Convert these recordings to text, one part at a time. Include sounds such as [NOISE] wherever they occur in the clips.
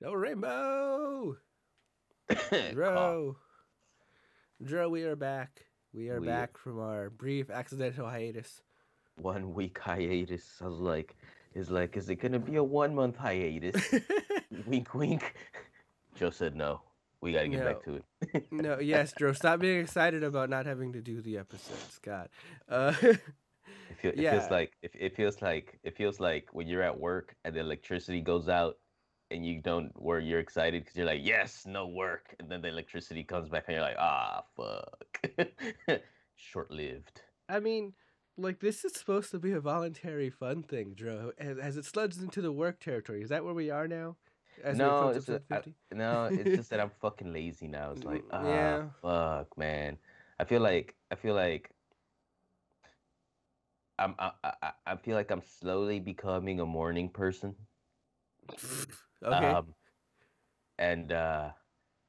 No rainbow. [LAUGHS] Dro. Dro, we are back. We are We- back from our brief accidental hiatus. One week hiatus. I was like, is like, is it gonna be a one month hiatus? [LAUGHS] wink, wink. Joe said no. We gotta get back to it. [LAUGHS] no, yes, Dro, stop being excited about not having to do the episodes. God. Uh, It, feel, it Yeah. feels like it, it feels like it feels like when you're at work and the electricity goes out and you don't where you're excited because you're like yes no work and then the electricity comes back and you're like ah fuck [LAUGHS] short lived I mean, like, this is supposed to be a voluntary fun thing, Dro. As, as it slugs into the work territory. Is that where we are now? As no it's I- no it's just that I'm fucking lazy now it's like [LAUGHS] ah yeah. fuck man I feel like I feel like I'm I I- I feel like I'm slowly becoming a morning person [LAUGHS] okay. Um, and uh,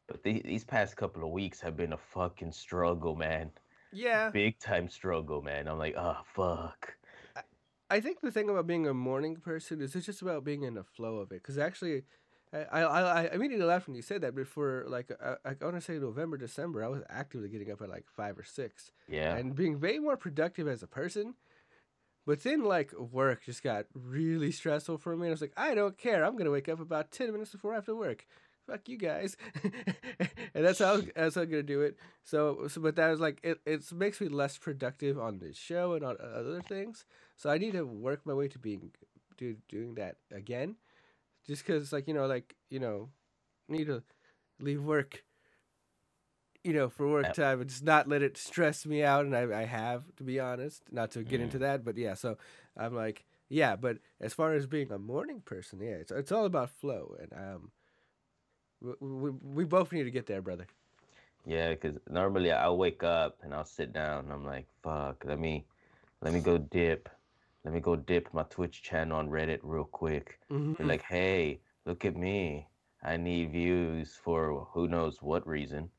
but the, these past couple of weeks have been a fucking struggle, man. yeah. Big time struggle, man. I'm like, oh fuck. I think the thing about being a morning person is it's just about being in the flow of it. Because actually, I, I I I immediately laughed when you said that. Before like uh, I, I want to say November, December, I was actively getting up at like five or six Yeah. and being way more productive as a person. But then like work just got really stressful for me. I was like, I don't care. I'm gonna wake up about ten minutes before I have to work. Fuck you guys, [LAUGHS] and that's how [LAUGHS] that's how I'm gonna do it. So, so but that was like it. It makes me less productive on this show and on uh, other things. So I need to work my way to being do doing that again, just because like you know like you know, need to leave work. You know, for work time, and just not let it stress me out, and I, I have to be honest, not to get Mm. into that, but yeah. So I'm like, yeah, but as far as being a morning person, yeah, it's it's all about flow, and um, we we, we both need to get there, brother. Yeah, because normally I'll wake up and I'll sit down and I'm like, fuck, let me let me go dip. Let me go dip my Twitch channel on Reddit real quick. Mm-hmm. Like, hey, look at me. I need views for who knows what reason.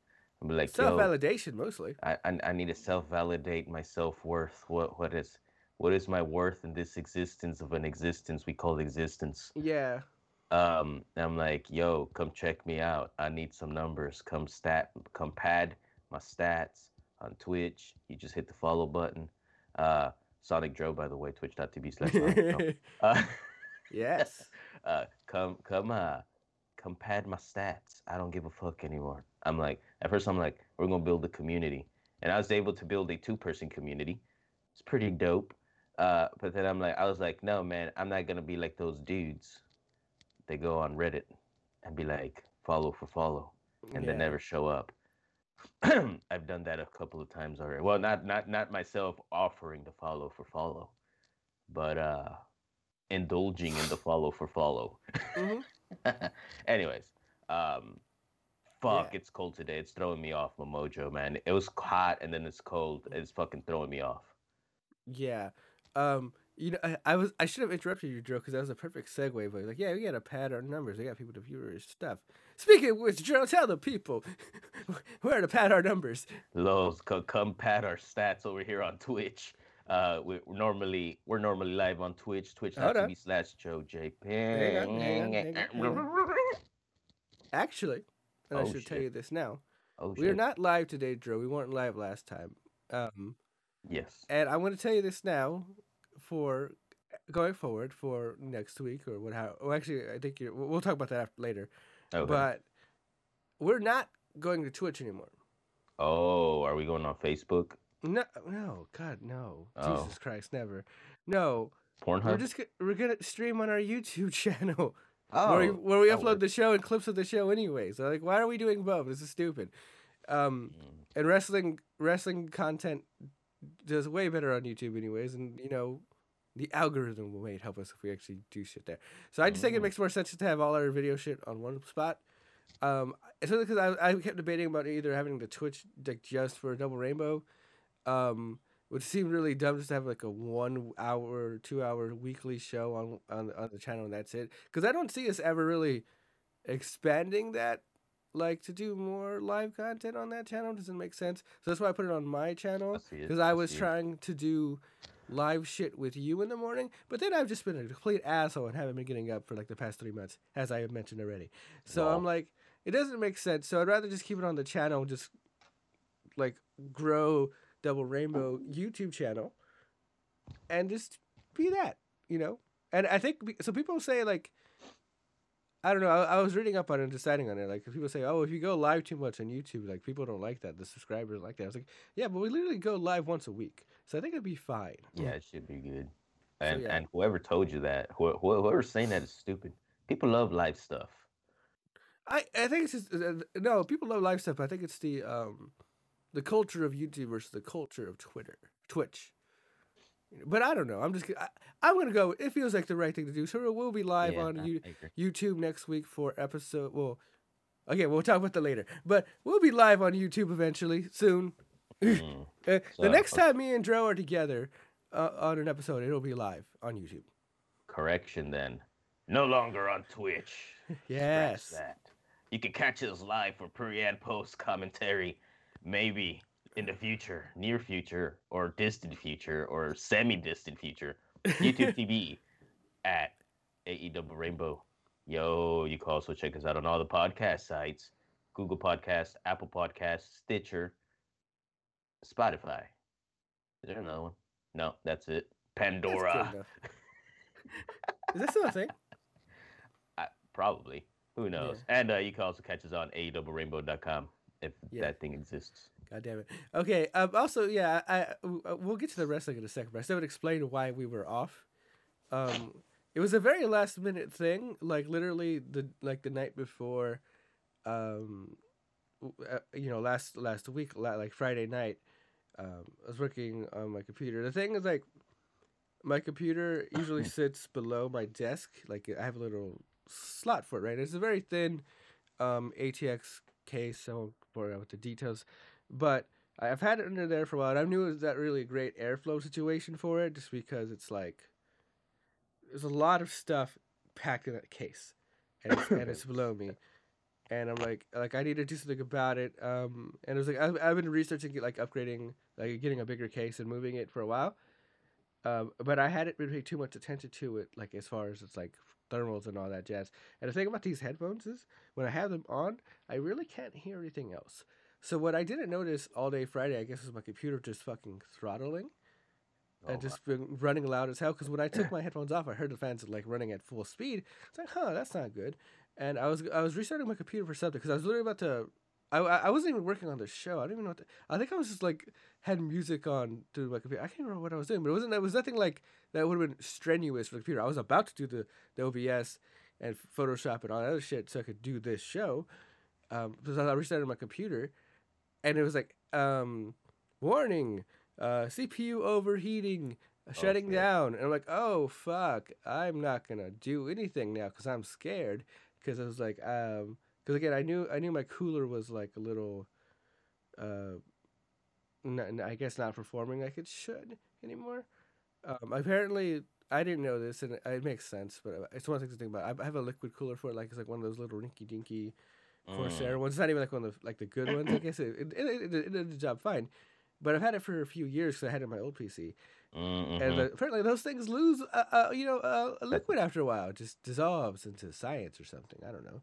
And be like, self validation mostly. I, I I need to self validate my self worth. What what is what is my worth in this existence of an existence we call existence? Yeah. Um, I'm like, yo, come check me out. I need some numbers. Come stat, come pad my stats on Twitch. You just hit the follow button. Uh, Sonic Joe, by the way, twitch.tv slash Sonic Joe. [LAUGHS] Uh, [LAUGHS] yes. uh, come, come, uh, come pad my stats. I don't give a fuck anymore. I'm like, at first, I'm like, we're gonna build a community, and I was able to build a two-person community. It's pretty dope. Uh, but then I'm like, I was like, no, man, I'm not gonna be like those dudes. They go on Reddit and be like, follow for follow, and yeah. they never show up. [CLEARS THROAT] I've done that a couple of times already. Well, not not not myself offering to follow for follow, but uh, indulging in the follow for follow. Mhm. [LAUGHS] Anyways, um, fuck, Yeah. it's cold today. It's throwing me off my mojo, man. It was hot and then it's cold. It's fucking throwing me off. Yeah. Um. You know, I, I was I should have interrupted you, Joe, because that was a perfect segue. But like, yeah, we gotta pad our numbers. We got people to view our stuff. Speaking of which, Joe, tell the people [LAUGHS] where to pad our numbers. Co- come pad our stats over here on Twitch. Uh, we we're normally we're normally live on Twitch, twitch.tv slash Joe J Actually, and I Oh, should tell you this now. Oh We are not live today, Joe. We weren't live last time. Um. Yes. And I want to tell you this now for going forward for next week or what how well actually I think you we'll we'll talk about that after, later. Okay. But we're not going to Twitch anymore. oh, are we going on Facebook? No, no, God, no. Oh. Jesus Christ, never. No, Pornhub. we're just we're gonna stream on our YouTube [LAUGHS] channel oh, where we, where we upload works. the show and clips of the show anyway. So like, why are we doing both? This is stupid. Um, Mm. and wrestling wrestling content does way better on YouTube anyways, and you know the algorithm will might help us if we actually do shit there. So I just think it Mm. makes more sense to have all our video shit on one spot. Um, especially because I, I kept debating about either having the Twitch like just for Double Rainbow, um, would seem really dumb just to have like a one hour, two hour weekly show on on on the channel and that's it. Because I don't see us ever really expanding that like to do more live content on that channel doesn't make sense so that's why i put it on my channel I see it, because i I was see it. trying to do live shit with you in the morning. But then I've just been a complete asshole and haven't been getting up for like the past three months, as I have mentioned already. So Wow. I'm like, it doesn't make sense. So I'd rather just keep it on the channel, and just like grow Double Rainbow YouTube channel, and just be that, you know. And I think so. People say like, I don't know. I, I was reading up on it, and deciding on it. Like people say, oh, if you go live too much on YouTube, like people don't like that. The subscribers like that. I was like, yeah, but we literally go live once a week, so I think it'd be fine. Yeah, it should be good. And yeah. and whoever told you that, who, who- whoever's saying that is stupid. People love live stuff. I, I think it's just uh, no. People love live stuff. I think it's the um, the culture of YouTube versus the culture of Twitter, Twitch. But I don't know. I'm just I, I'm gonna go. It feels like the right thing to do. So we'll be live Yeah, on I- you, I agree. YouTube next week for episode. Well, okay, we'll talk about that later. But we'll be live on YouTube eventually soon. Mm. [LAUGHS] Uh, So, the next okay. time me and Dro are together uh, on an episode, it'll be live on YouTube. Correction then. No longer on Twitch. [LAUGHS] Yes. that. You can catch us live for pre and post commentary, maybe in the future, near future, or distant future, or semi-distant future. YouTube TV [LAUGHS] at AE Double Rainbow. Yo, you can also check us out on all the podcast sites: Google Podcast, Apple Podcast, Stitcher, Spotify. Is there another one? No, that's it. Pandora. enough. [LAUGHS] Is that still a thing? I, probably. Who knows? And uh, you can also catch us on AEWRainbow.com if Yeah. that thing exists. God damn it. Okay. Um, also, yeah, I, uh, we'll get to the wrestling in a second, but I still would explain why we were off. Um, it was a very last minute thing, like literally the like the night before, um, uh, you know, last last week, like Friday night. Um, I was working on my computer. The thing is, like, my computer usually [LAUGHS] sits below my desk. Like, I have a little slot for it, right? It's a very thin um, ATX case. I won't bore you with the details, but I've had it under there for a while. And I knew it was that really a great airflow situation for it, just because it's like there's a lot of stuff packed in that case, and it's, and it's below me. [LAUGHS] And I'm like, like I need to do something about it. Um, and it was like I've, I've been researching like upgrading, like getting a bigger case and moving it for a while. Um, but I hadn't been paying too much attention to it, like as far as it's like thermals and all that jazz. And the thing about these headphones is, when I have them on, I really can't hear anything else. So what I didn't notice all day Friday, I guess, was my computer just fucking throttling Oh, and just been running loud as hell. Because when I took my headphones off, I heard the fans like running at full speed. It's like, huh, that's not good. And I was I was restarting my computer for something because I was literally about to. I, I wasn't even working on the show. I don't even know what. The, I think I was just like had music on to my computer. I can't remember what I was doing, but it wasn't. It was nothing like that would have been strenuous for the computer. I was about to do the the OBS and Photoshop and all that other shit so I could do this show. Um, because I restarted my computer, and it was like, um, warning, uh, CPU overheating, uh, shutting down. And I'm like, oh fuck, I'm not gonna do anything now because I'm scared. Because I was like, um, because again, I knew I knew my cooler was like a little, uh, n- n- I guess not performing like it should anymore. Um, apparently, I didn't know this, and it, it makes sense. But uh, it's one thing to think about. I, I have a liquid cooler for it, like it's like one of those little rinky dinky Corsair Mm. ones. It's not even like one of the, like the good [CLEARS THROAT] ones. I guess it it, it, it, did the job fine. But I've had it for a few years because I had it in my old PC, Mm, and uh, apparently those things lose, uh, uh, you know, uh, a liquid after a while. It just dissolves into science or something. I don't know.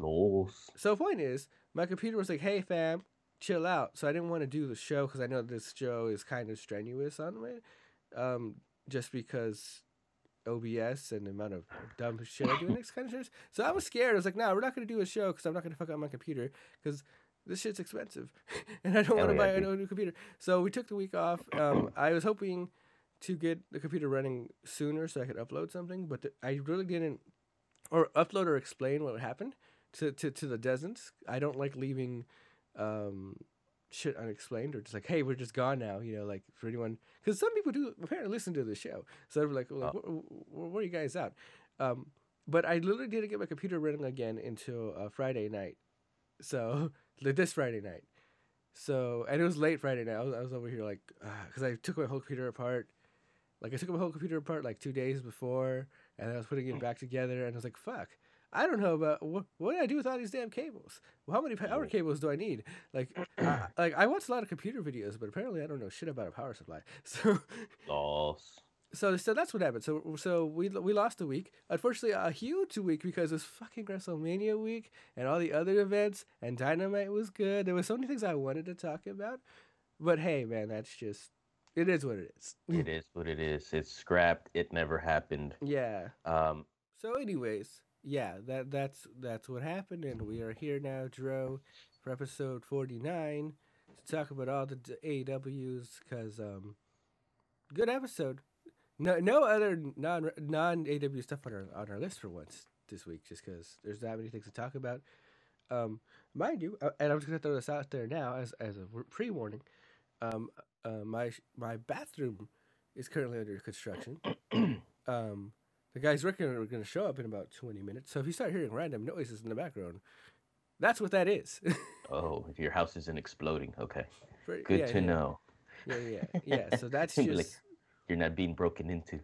Lols. So the point is, my computer was like, "Hey, fam, chill out." So I didn't want to do the show because I know this show is kind of strenuous on me, um, just because OBS and the amount of dumb shit I do in this kind of shows. So I was scared. I was like, "No, we're not gonna do a show because I'm not gonna fuck up my computer because." This shit's expensive, [LAUGHS] and I don't want to buy a new computer. So we took the week off. Um, [COUGHS] I was hoping to get the computer running sooner so I could upload something, but th- I really didn't, or upload or explain what happened to, to, to the dozens. I don't like leaving um, shit unexplained or just like, hey, we're just gone now, you know, like for anyone. Because some people do apparently listen to the show. So they're like, well, Oh. wh- wh- where are you guys at? Um, but I literally didn't get my computer running again until uh, Friday night. So, [LAUGHS] like this Friday night. So, and it was late Friday night. I was, I was over here like, because I took my whole computer apart. Like, I took my whole computer apart like two days before, and I was putting it back together, and I was like, fuck. I don't know about what, what do I do with all these damn cables? Well, how many power cables do I need? Like, [CLEARS THROAT] I, like I watch a lot of computer videos, but apparently I don't know shit about a power supply. [LAUGHS] So, Loss. so, so that's what happened. So, so we we lost a week. Unfortunately, a huge week because it was fucking WrestleMania week and all the other events. And Dynamite was good. There was so many things I wanted to talk about, but hey, man, that's just it is what it is. It is what it is. It's scrapped. It never happened. [LAUGHS] Yeah. Um, So, anyways, yeah, that that's that's what happened, and we are here now, Dro, for episode forty nine to talk about all the AWs because um, good episode. No, no other non non AW stuff on our on our list for once this week, just because there's not many things to talk about. Um, mind you, uh, and I'm just gonna throw this out there now as as a pre warning. Um, uh, my my bathroom is currently under construction. [CLEARS THROAT] um, the guys working are going to show up in about 20 minutes. So if you start hearing random noises in the background, that's what that is. [LAUGHS] oh, if your house isn't exploding. Okay. Good yeah, to yeah, know. Yeah, yeah, yeah. [LAUGHS] So that's Be like- just You're not being broken into.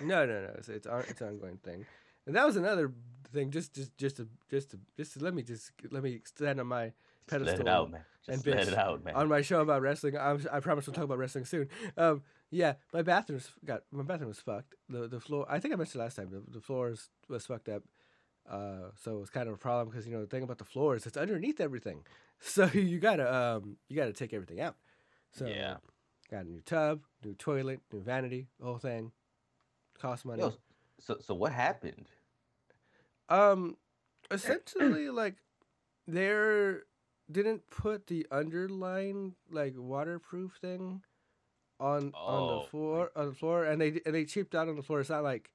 no, no, no. It's it's, on, it's an ongoing thing, and that was another thing. Just just just to just to just to let me just let me stand on my Just let pedestal it out, man. and Just let it out, man. on my show about wrestling. I'm, I promise we'll talk about wrestling soon. Um, yeah, my bathroom's got my bathroom was fucked. The the floor. I think I mentioned last time. The, the floor was fucked up. Uh, so it was kind of a problem because you know the thing about the floor is it's underneath everything. [LAUGHS] So you gotta um you gotta take everything out. So Yeah. got a new tub, new toilet, new vanity, the whole thing. Cost money. Yo, so so what happened? Um, essentially, like, there didn't put the underline like waterproof thing on on Oh, the floor on the floor, and they and they cheaped out on the floor. It's not like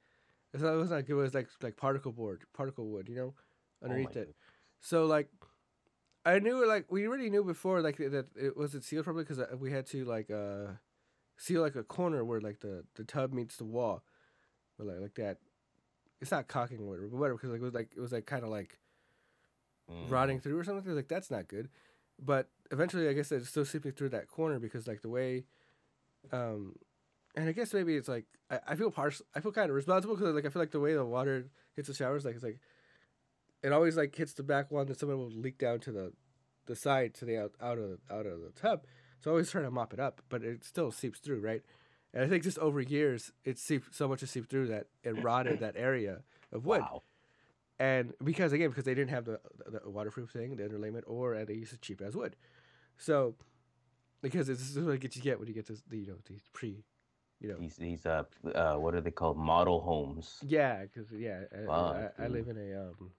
it's not, it was not good. It was like like particle board, particle wood, you know, Oh underneath it. goodness. So like, I knew like we already knew before like that it wasn't sealed properly because we had to like uh seal like a corner where like the the tub meets the wall, or like like that. It's not caulking or whatever, but whatever because like it was like it was like kind of like Mm. rotting through or something. Like that's not good. But eventually, I guess it's still seeping through that corner because like the way, um, and I guess maybe it's like I, I feel partial. I feel kind of responsible because like I feel like the way the water hits the showers, like it's like it always like hits the back one, and someone will leak down to the the side to the out out of out of the tub. So I always trying to mop it up, but it still seeps through, right? And I think just over years, it seeped so much to seep through that it rotted that area of wood Wow. And because again because they didn't have the, the waterproof thing the underlayment or they used cheap as wood so because this is what you get when you get this the, you know these pre you know These these uh uh what are they called? Model homes. yeah because yeah I, I, I live in a um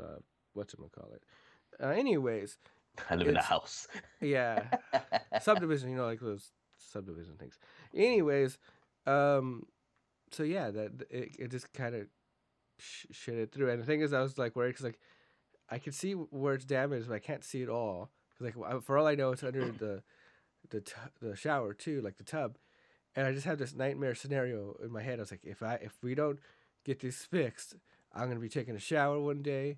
uh, what's call it uh, anyways I live in a house. [LAUGHS] yeah [LAUGHS] subdivision you know like those subdivision things anyways um so yeah that it, it just kind of sh- shit it through. And the thing is i was like worried because like i can see where it's damaged but i can't see it all. Because like for all i know it's under [CLEARS THROAT] the the t- the shower too like the tub. And i just have this nightmare scenario in my head. I was like if i if we don't get this fixed i'm gonna be taking a shower one day.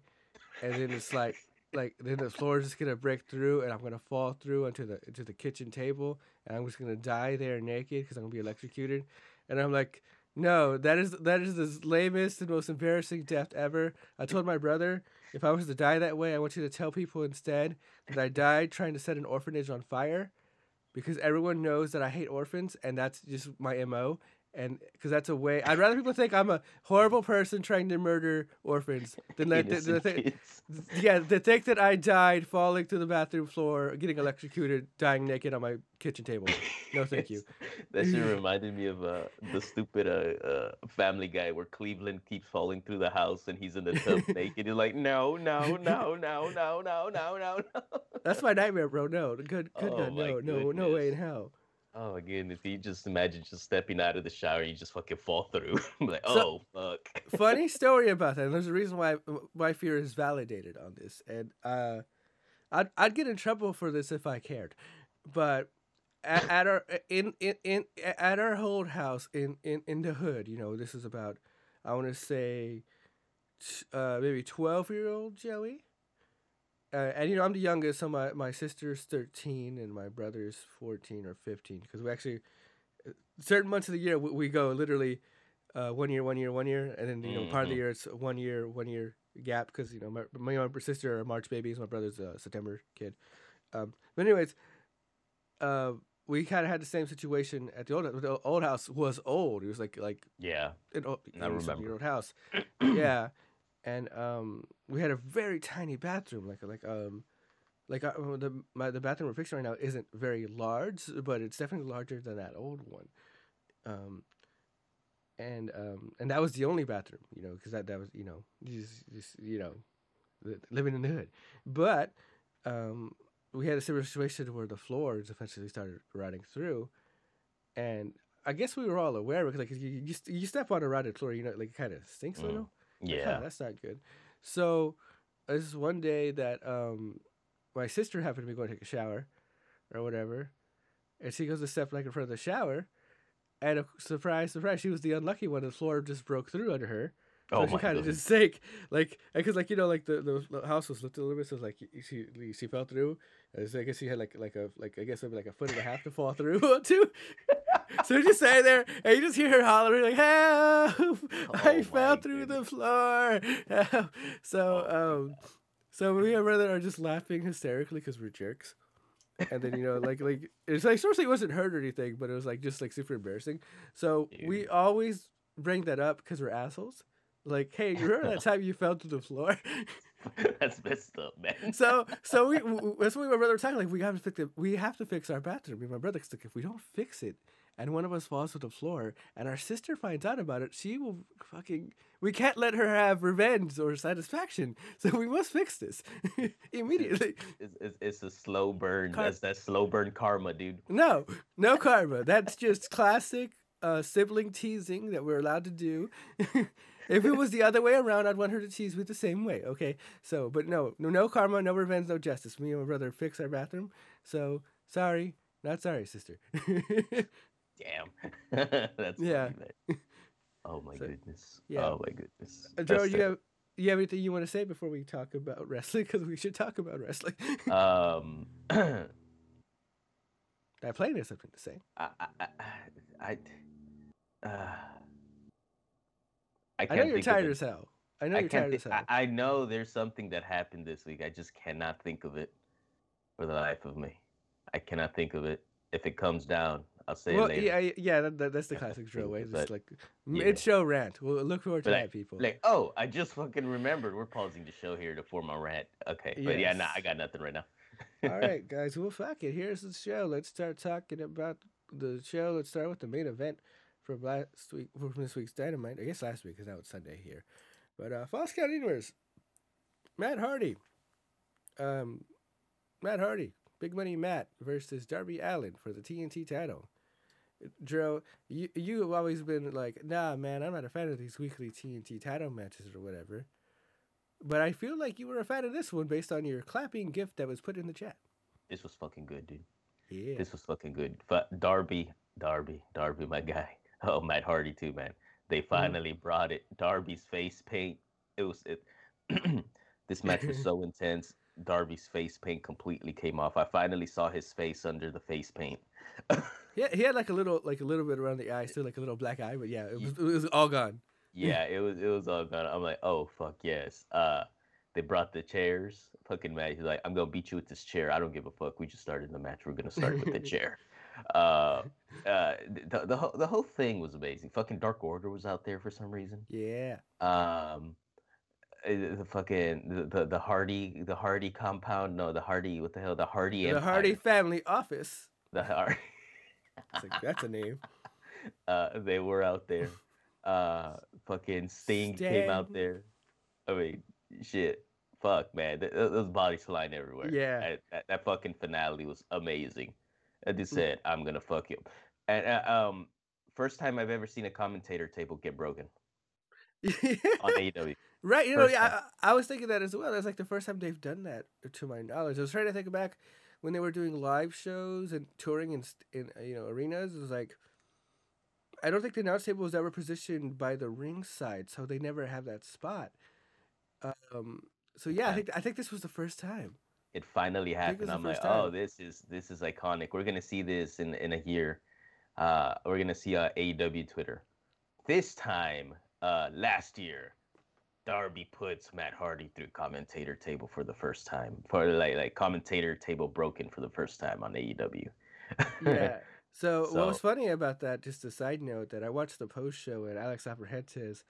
And then it's like like then the floor is just gonna break through and I'm gonna fall through into the into the kitchen table. And I'm just gonna die there naked because I'm gonna be electrocuted. And I'm like, no, that is that is the lamest and most embarrassing death ever. I told my brother if I was to die that way, I want you to tell people instead that I died trying to set an orphanage on fire, because everyone knows that I hate orphans and that's just my mo. And because that's a way, I'd rather people think I'm a horrible person trying to murder orphans than that. than- than Innocent yeah, to think that I died falling to the bathroom floor, getting electrocuted, dying naked on my kitchen table. No, thank you. [LAUGHS] that shit reminded me of uh, the stupid uh, uh, Family Guy where Cleveland keeps falling through the house and he's in the tub [LAUGHS] naked. He's like, no, no, no, no, no, no, no, no, no. That's my nightmare, bro. No, good, good, Oh God, no, no, no way in hell. Oh, again, if you just imagine just stepping out of the shower, you just fucking fall through. [LAUGHS] Like, So- oh fuck. [LAUGHS] Funny story about that. And there's a reason why my fear is validated on this, and uh, I'd I'd get in trouble for this if I cared, but. At, at our in, in in at our old house in, in in the hood, you know, this is about I want to say, t- uh, maybe twelve year old Joey, uh, and you know I'm the youngest, so my, my sister's thirteen and my brother's fourteen or fifteen because we actually uh, certain months of the year we, we go literally uh, one year, one year, one year, and then you know part of the Mhm. year it's one year, one year gap because you know my my, my sister are March babies, my brother's a September kid. Um, but anyways, uh, we kind of had the same situation at the old the old house was old. It was like like Yeah. an old, I remember. year old house. [CLEARS THROAT] yeah, and um, we had a very tiny bathroom, like like um, like uh, the my the bathroom we're fixing right now isn't very large, but it's definitely larger than that old one. Um, and um, and that was the only bathroom, you know, because that that was you know just, just you know, living in the hood, but um, we had a similar situation where the floors eventually started rotting through, and I guess we were all aware because like you you, you step on a rotted floor, you know, like it kind of stinks a Mm. little. Yeah. that's not good. So this is one day that um my sister happened to be going to take a shower or whatever, and she goes to step like in front of the shower, and uh, surprise, surprise, she was the unlucky one. The floor just broke through under her. So Oh she my kind god. of just sank, like, because like you know, like the, the house was lifted a little bit, so like she she fell through. So I guess she had like like a like I guess maybe like a foot and a half to fall through [LAUGHS] onto. so you just sitting there and you just hear her hollering like "Help! [LAUGHS] I Oh fell my through the floor." Help. So Oh. um, so me and brother are just laughing hysterically because we're jerks. and then you know like like it's like seriously it wasn't hurt or anything, but it was like just like super embarrassing. So we always bring that up because we're assholes. Like, hey, you remember that time you fell to the floor? [LAUGHS] That's messed up, man. [LAUGHS] so, so we w- that's what my brother were talking. Like, we have to fix it. We have to fix our bathroom. Me and my brother, 'cause, like, if we don't fix it, and one of us falls to the floor, and our sister finds out about it, she will fucking. We can't let her have revenge or satisfaction. So we must fix this [LAUGHS] immediately. It's, it's, it's a slow burn. Car- That's that slow burn karma, dude. No, no karma. That's just classic uh, sibling teasing that we're allowed to do. If it was the other way around, I'd want her to tease me the same way. Okay, so but no, no, no karma, no revenge, no justice. Me and my brother fix our bathroom. So sorry, not sorry, sister. [LAUGHS] Damn. [LAUGHS] That's Yeah. [LAUGHS] Oh my So, goodness. yeah. Oh my goodness. Uh, Joe, you have you have anything you want to say before we talk about wrestling? Because we should talk about wrestling. um [CLEARS THROAT] I played has something to say. I I I, I, uh, I I can't know you're think tired as hell. I know I you're tired as hell. I, I know there's something that happened this week. I just cannot think of it for the life of me. I cannot think of it. If it comes down, I'll say well, yeah, yeah, that, that, that's the classic drill way. Just like yeah. mid show rant. We'll look forward to that, people. Like, oh, I just fucking remembered. We're pausing the show here to form a rant. Okay, but yeah, nah, I got nothing right now. All [LAUGHS] right, guys. Well, fuck it. Here's the show. Let's start talking about the show. Let's start with the main event from last week, from this week's Dynamite. I guess last week, because now it's Sunday here. But uh, False Count Anywheres, Matt Hardy, um, Matt Hardy, Big Money Matt versus Darby Allin for the TNT title. Drew, you you have always been like, nah, man, I'm not a fan of these weekly TNT title matches or whatever. But I feel like you were a fan of this one based on your clapping gift that was put in the chat. This was fucking good, dude. Yeah. This was fucking good. But Darby, Darby, Darby, my guy. Oh, Matt Hardy too, man. They Mm-hmm. finally brought it. Darby's face paint. It was it. [CLEARS THROAT] this match was [LAUGHS] so intense. Darby's face paint completely came off. I finally saw his face under the face paint. [LAUGHS] Yeah, he had like a little, like a little bit around the eye, still like a little black eye, but yeah, it was, it was all gone. yeah, it was it was all gone. I'm like, oh fuck yes. Uh, they brought the chairs. Fucking man, he's like, I'm gonna beat you with this chair. I don't give a fuck. We just started the match. We're gonna start with the [LAUGHS] chair. Uh, uh, the the whole the whole thing was amazing. Fucking Dark Order was out there for some reason. Yeah, Um, uh, the fucking the, the the Hardy the Hardy compound. No, the Hardy. What the hell? The Hardy. the Empire. Hardy family office. The Hardy. It's like, that's a name. [LAUGHS] uh, they were out there. Uh, fucking Sting came out there. I mean, shit. Fuck, man. Th- th- those bodies flying everywhere. Yeah. That, that, that fucking finale was amazing. I just Mm. said, I'm gonna fuck you. And uh, um, first time I've ever seen a commentator table get broken on [LAUGHS] AEW. right. You know, yeah. I, I was thinking that as well. That's like the first time they've done that, to my knowledge. I was trying to think back when they were doing live shows and touring in in uh, you know arenas. It was like. I don't think the announce table was ever positioned by the ring side, so they never have that spot. Um, so yeah, I think I think this was the first time. It finally happened. I'm like, first oh, this is this is iconic. We're gonna see this in in a year. Uh, we're gonna see uh, AEW Twitter this time, uh, last year, Darby puts Matt Hardy through commentator table for the first time. For like like commentator table broken for the first time on AEW. Yeah. [LAUGHS] So, what was funny about that, just a side note, that I watched the post show and Alex Abrahantes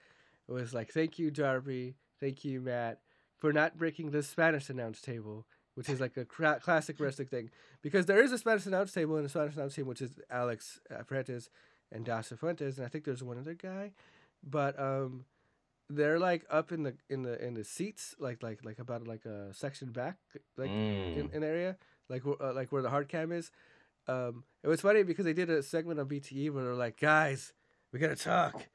was like, "Thank you, Darby. Thank you, Matt, for not breaking the Spanish announce table." Which is like a cra- classic wrestling thing, because there is a Spanish announce table and a Spanish announce team, which is Alex Abrahantes and Das Fuentes, and I think there's one other guy, but um, they're like up in the in the in the seats, like like like about like a section back, like in Mm. an area like uh, like where the hard cam is. Um, it was funny because they did a segment on BTE where they're like, "Guys, we gotta talk."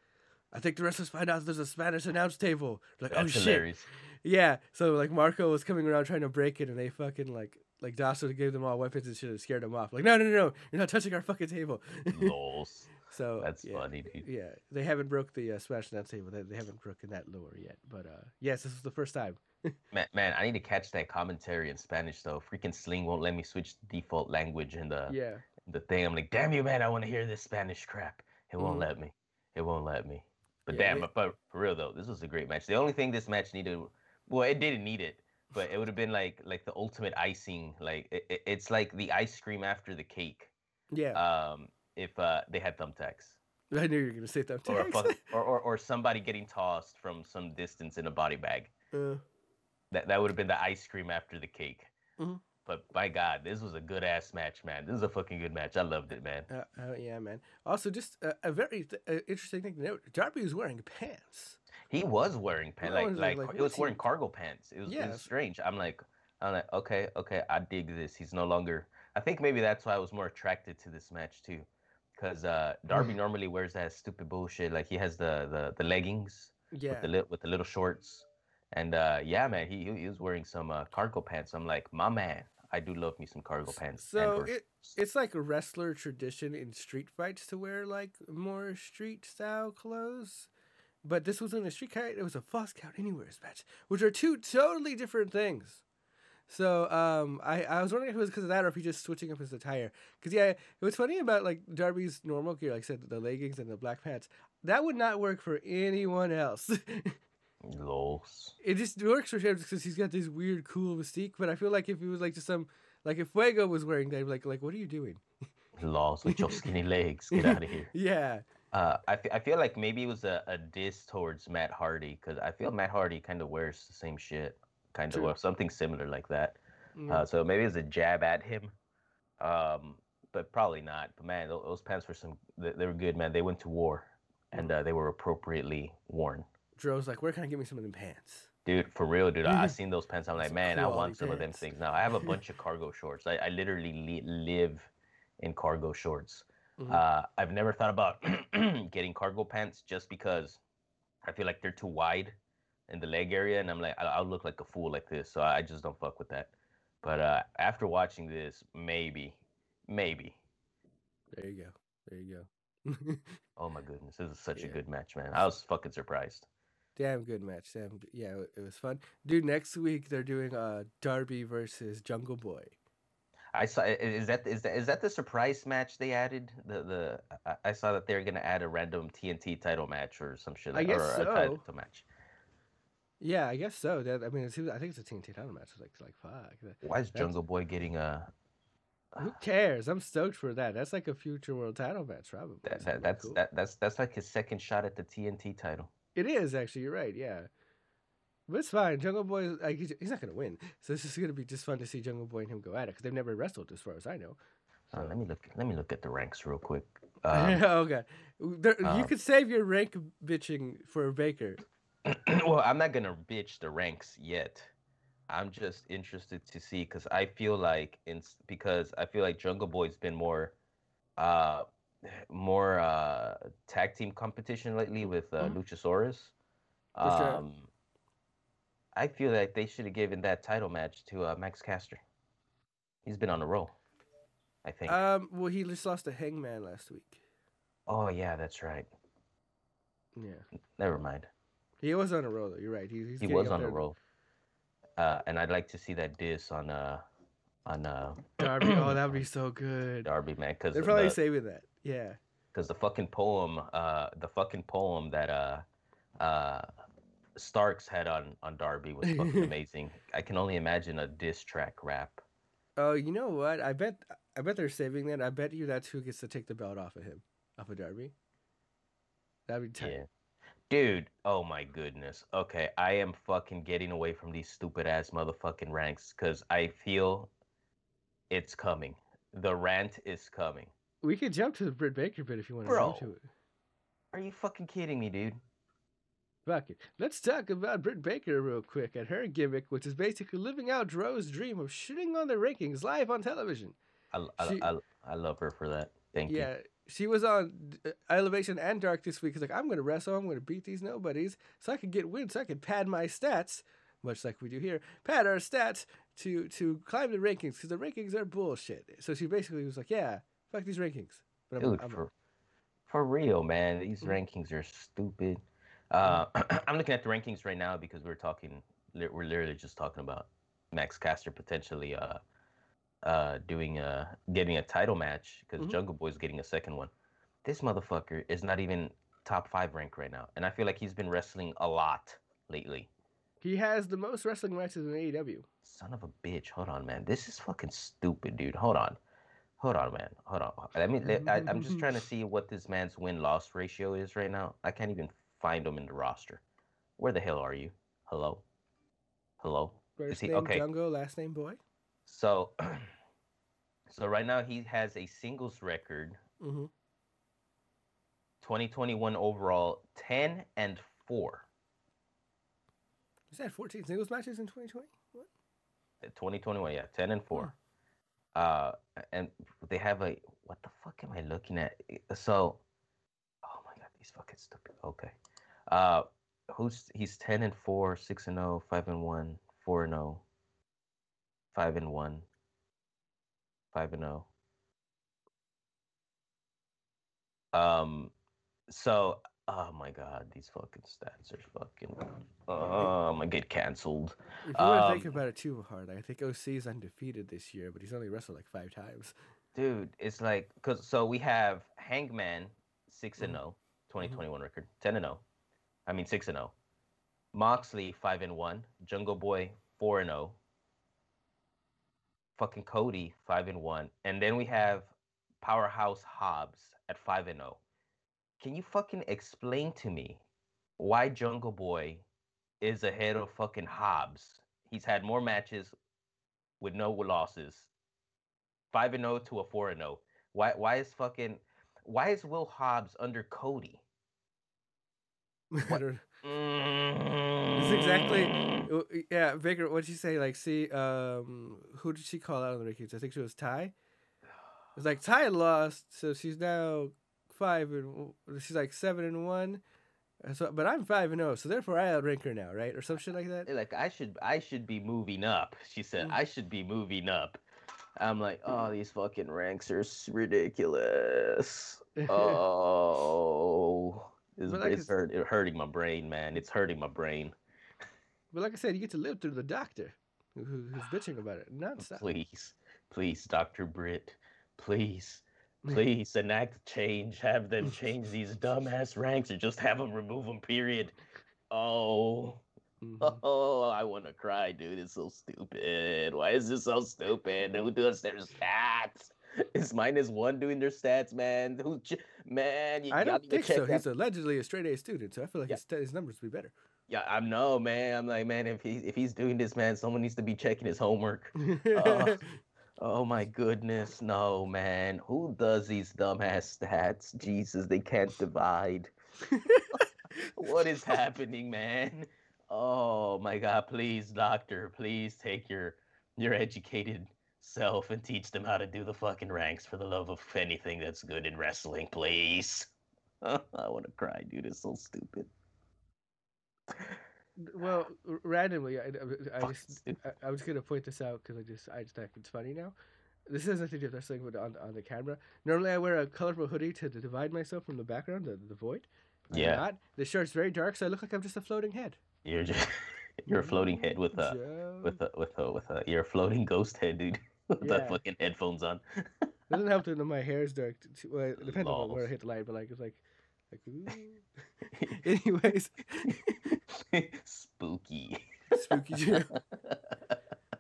I think the wrestlers find out there's a Spanish announce table. Like, oh That's shit, hilarious. Yeah. So like Marco was coming around trying to break it, and they fucking like like Dasso gave them all weapons and shit and scared them off. Like, no, no, no, no, you're not touching our fucking table. [LAUGHS] Lols. so That's yeah, funny, dude. Yeah, they haven't broke the uh, Spanish announce table. They, they haven't broken that lure yet. But uh, yes, this is the first time. [LAUGHS] Man, man, I need to catch that commentary in Spanish though. Freaking Sling won't let me switch the default language in the Yeah. the thing. I'm like, damn you, man! I want to hear this Spanish crap. It won't Mhm. let me. It won't let me. But Yeah, damn, they- but for real though, this was a great match. The only thing this match needed, well, it didn't need it, but it would have been like like the ultimate icing. Like it, it- it's like the ice cream after the cake. Yeah. Um, if uh they had thumbtacks. I knew you were gonna say that. Or, fuck- [LAUGHS] or, or or somebody getting tossed from some distance in a body bag. uh, That that would have been the ice cream after the cake. Mhm. But by God, this was a good ass match, man. This is a fucking good match. I loved it, man. Uh, uh, yeah, man. Also, just uh, a very th- uh, interesting thing to note: Darby was wearing pants. He was wearing pants, like was like, like, he was wearing he- cargo pants. It was, it was strange. I'm like, I'm like, okay, okay, I dig this. He's no longer. I think maybe that's why I was more attracted to this match too, because uh, Darby normally wears that stupid bullshit. Like he has the the, the leggings Yeah, with the li- with the little shorts, and uh, yeah, man, he he was wearing some uh, cargo pants. I'm like, my man, I do love me some cargo pants. so it- it's like a wrestler tradition in street fights to wear like more street style clothes. But this wasn't a street fight; it was a false count anywhere's which are two totally different things. So um, I, I was wondering if it was because of that or if he just switching up his attire. Because yeah, it was funny about like Darby's normal gear, like I said, the leggings and the black pants. That would not work for anyone else. [LAUGHS] Lols. it just works for him because he's got this weird cool mystique. But I feel like if he was like just some like if Fuego was wearing that, like like what are you doing? [LAUGHS] Lols with your skinny legs. Get out of here. [LAUGHS] Yeah, Uh, I, I feel like maybe it was a, a diss towards Matt Hardy because I feel Matt Hardy kind of wears the same shit, kind of or something similar like that. Mm, Uh, so maybe it was a jab at him, um, but probably not. But man, those, those pants were some they, they were good, man. They went to war, and uh, they were appropriately worn. Dro's like, where can I get me some of them pants? Dude, for real, dude. I, I [LAUGHS] seen those pants. I'm like, man, I want some of them things now. I have a [LAUGHS] bunch of cargo shorts. I, I literally li- live in cargo shorts. Mhm. Uh, I've never thought about [CLEARS THROAT] getting cargo pants just because I feel like they're too wide in the leg area, and I'm like, I- I'll look like a fool like this. So I just don't fuck with that. But uh, after watching this, maybe, maybe. There you go. There you go. [LAUGHS] Oh my goodness, this is such a good match, man. I was fucking surprised. Damn good match. Damn, yeah, it- it was fun. Dude, next week they're doing uh Darby versus Jungle Boy. I saw. Is that is that is that the surprise match they added? The the I- saw that they're gonna add a random TNT title match or some shit. I guess or a title match. Yeah, I guess so. That I mean, seems, I think it's a TNT title match. It's like like fuck. Why is That's- Jungle Boy getting a? Who [SIGHS] cares? I'm stoked for that. That's like a future world title match, probably. That, that, that's cool. that, that's that's like his second shot at the TNT title. It is actually. You're right. Yeah, but it's fine. Jungle Boy, like he's, he's not gonna win, so this is gonna be just fun to see Jungle Boy and him go at it because they've never wrestled, as far as I know. Uh, So- let me look. Let me look at the ranks real quick. [LAUGHS] Um, god, there, you um, could save your rank bitching for Baker. [CLEARS THROAT] well, I'm not gonna bitch the ranks yet. I'm just interested to see because I feel like in because I feel like Jungle Boy's been more, uh, more uh tag team competition lately with uh, Mhm. Luchasaurus. Um, I feel like they should have given that title match to uh, Max Caster. He's been on a roll. I think. Um, well, he just lost to Hangman last week. oh yeah, that's right. Yeah, Never mind. he was on a roll though. You're right. He, he's he was on a roll. Uh, and I'd like to see that diss on uh on uh [CLEARS THROAT] Darby, oh, that would be so good. Darby man because They're probably saving that. Yeah. because the fucking poem, uh, the fucking poem that uh, uh, Starks head on on Darby was fucking [LAUGHS] amazing. I can only imagine a diss track rap. Oh, you know what? I bet I bet they're saving that. I bet you that's who gets to take the belt off of him, off of Darby. That'd be tight. Yeah. Dude, oh my goodness. Okay, I am fucking getting away from these stupid ass motherfucking ranks because I feel it's coming. The rant is coming. We could jump to the Britt Baker bit if you want to go to it. Are you fucking kidding me, dude? Fuck it. Let's talk about Britt Baker real quick and her gimmick, which is basically living out Dro's dream of shitting on the rankings live on television. I, I, She- I, I love her for that. Thank you. Yeah, she was on uh, Elevation and Dark this week. It's like I'm gonna wrestle. I'm gonna beat these nobodies, so I can get wins. So I can pad my stats, much like we do here. Pad our stats to to climb the rankings because the rankings are bullshit. So she basically was like, "Yeah, fuck these rankings." But I'm, Dude, I'm- for, for real, man. These Mhm. rankings are stupid. Uh, [CLEARS THROAT] I'm looking at the rankings right now because we're talking. We're literally just talking about Max Caster potentially uh, uh, doing a getting a title match because Mhm. Jungle Boy's getting a second one. This motherfucker is not even top five rank right now, and I feel like he's been wrestling a lot lately. he has the most wrestling matches in AEW. Son of a bitch. Hold on, man. This is fucking stupid, dude. Hold on. Hold on, man. Hold on. Let me. Let, I, I'm just trying to [LAUGHS] see what this man's win loss ratio is right now. I can't even find him in the roster. Where the hell are you? Hello? Hello? First he- name okay. Jungle, last name Boy. So, [CLEARS THROAT] so right now he has a singles record, Mm-hmm. 2021 overall, 10 and 4. Is that 14 singles matches in 2020? What? Uh, 2021, yeah, 10 and 4. Uh, and they have a what the fuck am I looking at? So, oh my god, these fucking stupid. Okay, uh, who's he's 10 and 4, 6 and 0, 5 and 1, 4 and 0, 5 and 1, 5 and 0. Um, so oh my god, these fucking stats are fucking. Oh, I'm gonna get canceled. If you want to think Um, about it too hard, I think OC is undefeated this year, but he's only wrestled like five times. Dude, it's like cause so we have Hangman six and Mhm. 0, 2021 record, ten and 0. I mean six and 0. Moxley five and one, Jungle Boy four and 0. Fucking Cody five and one, and then we have Powerhouse Hobbs at five and 0. Can you fucking explain to me why Jungle Boy is ahead of fucking Hobbs? He's had more matches with no losses five and zero to a four and zero. Why? Why is fucking? Why is Will Hobbs under Cody? I It's It's exactly. Yeah, Baker. What'd she say? Like, see, um, who did she call out on the rankings? I think she was Ty. It's like Ty lost, so she's now five and she's like seven and one. So, but I'm five and zero, so therefore I outrank her now, right, or some shit like that. Like I should, I should be moving up. She said Mm. I should be moving up. I'm like, oh, these fucking ranks are ridiculous. [LAUGHS] Oh, it's, like it's it's- hurt, it hurting my brain, man. It's hurting my brain. But like I said, you get to live through the doctor, who, who- who's bitching about it [SIGHS] nonstop. Please, please, Doctor Britt, please. [LAUGHS] Please enact change. Have them [LAUGHS] change these dumbass ranks, or just have them remove them. Period. Oh, Mhm. [LAUGHS] oh, I want to cry, dude. It's so stupid. Why is this so stupid? Who does their stats? [LAUGHS] Is minus one doing their stats, man? Who, man? You, I don't think so. that- He's allegedly a straight A student, so I feel like Yeah. his, his numbers would be better. Yeah, I know, man. I'm like, man, if he if he's doing this, man, someone needs to be checking his homework. [LAUGHS] Uh, Oh my goodness, no, man. Who does these dumbass stats? Jesus, they can't divide. [LAUGHS] What is happening, man? Oh my god, please, doctor, please take your your educated self and teach them how to do the fucking ranks for the love of anything that's good in wrestling, please. [LAUGHS] I want to cry, dude. It's so stupid. well, randomly, I, I, I just I, I was gonna point this out because I just I just think it's funny now. This has nothing to do with wrestling, but on on the camera. Normally, I wear a colorful hoodie to, to divide myself from the background, the, the void. Yeah. not. The shirt's very dark, so I look like I'm just a floating head. You're just [LAUGHS] you're a floating head with a Joe. with a with a with a you're a floating ghost head, dude. With [LAUGHS] the fucking headphones on. It doesn't help [LAUGHS] that my hair is dark. Too, well, it depends on where I hit the light, but like it's like, like. [LAUGHS] Anyways, spooky. spooky Drew.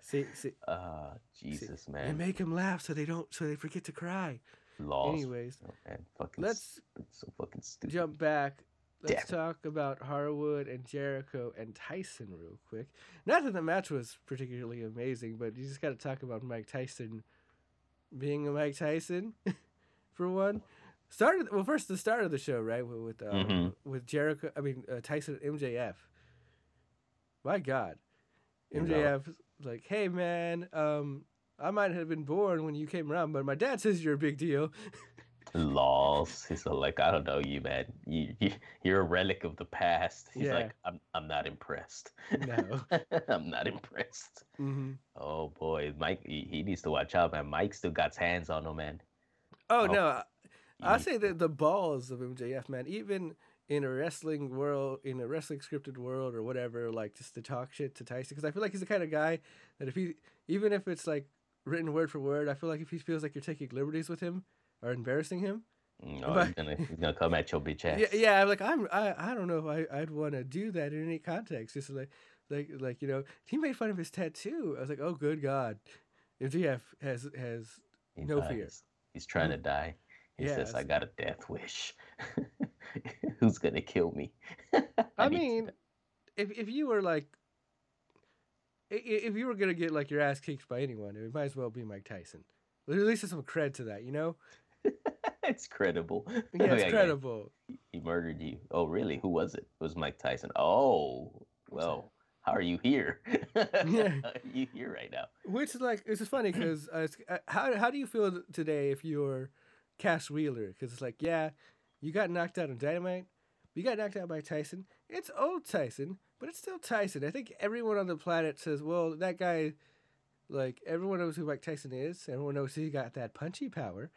See, see. Ah, Jesus, see. man. And make them laugh so they don't, so they forget to cry. Lost. Anyways, Oh, man, fucking. let's so fucking stupid. jump back. Let's Damn talk about Harwood and Jericho and Tyson real quick. Not that the match was particularly amazing, but you just got to talk about Mike Tyson being a Mike Tyson, [LAUGHS] for one. Started well first the start of the show right with with, uh, Mhm. with Jericho. I mean uh, Tyson MJF. My God, MJF was like, hey man, um, I might have been born when you came around, but my dad says you're a big deal. [LAUGHS] Lost. He's like, I don't know you, man. You, you you're a relic of the past. He's Yeah. like, I'm I'm not impressed. No. [LAUGHS] I'm not impressed. hmm Oh boy, Mike, he, he needs to watch out, man. Mike still got his hands on him, man. Oh, Oh, no, I- I say that the balls of MJF, man, even in a wrestling world, in a wrestling scripted world or whatever, like just to talk shit to Tyson, because I feel like he's the kind of guy that if he, even if it's like written word for word, I feel like if he feels like you're taking liberties with him or embarrassing him, No, But- he's gonna he's gonna come at your [LAUGHS] bitch ass. yeah, yeah, I'm like I'm, I, I don't know if I, I'd want to do that in any context. Just like, like, like you know, he made fun of his tattoo. I was like, oh, good God, MJF has has He no dies. fear. He's trying to mm-hmm. die. He says, "I got a death wish. [LAUGHS] Who's gonna kill me?" [LAUGHS] I to mean, if if you were like, i- i- if you were gonna get like your ass kicked by anyone, it might as well be Mike Tyson. At least there's some cred to that, you know? [LAUGHS] it's credible. [LAUGHS] Yeah, Oh, it's credible. He murdered you. Oh, really? Who was it? It was Mike Tyson. Oh, well, how are you here? Yeah. [LAUGHS] You here right now? Which is like, it's funny because uh, uh, how how do you feel today if you're Cash Wheeler? Because it's like, yeah, you got knocked out on Dynamite, you got knocked out by Tyson. It's old Tyson, but it's still Tyson. I think everyone on the planet says, well, that guy, like everyone knows who Mike Tyson is. Everyone knows he got that punchy power.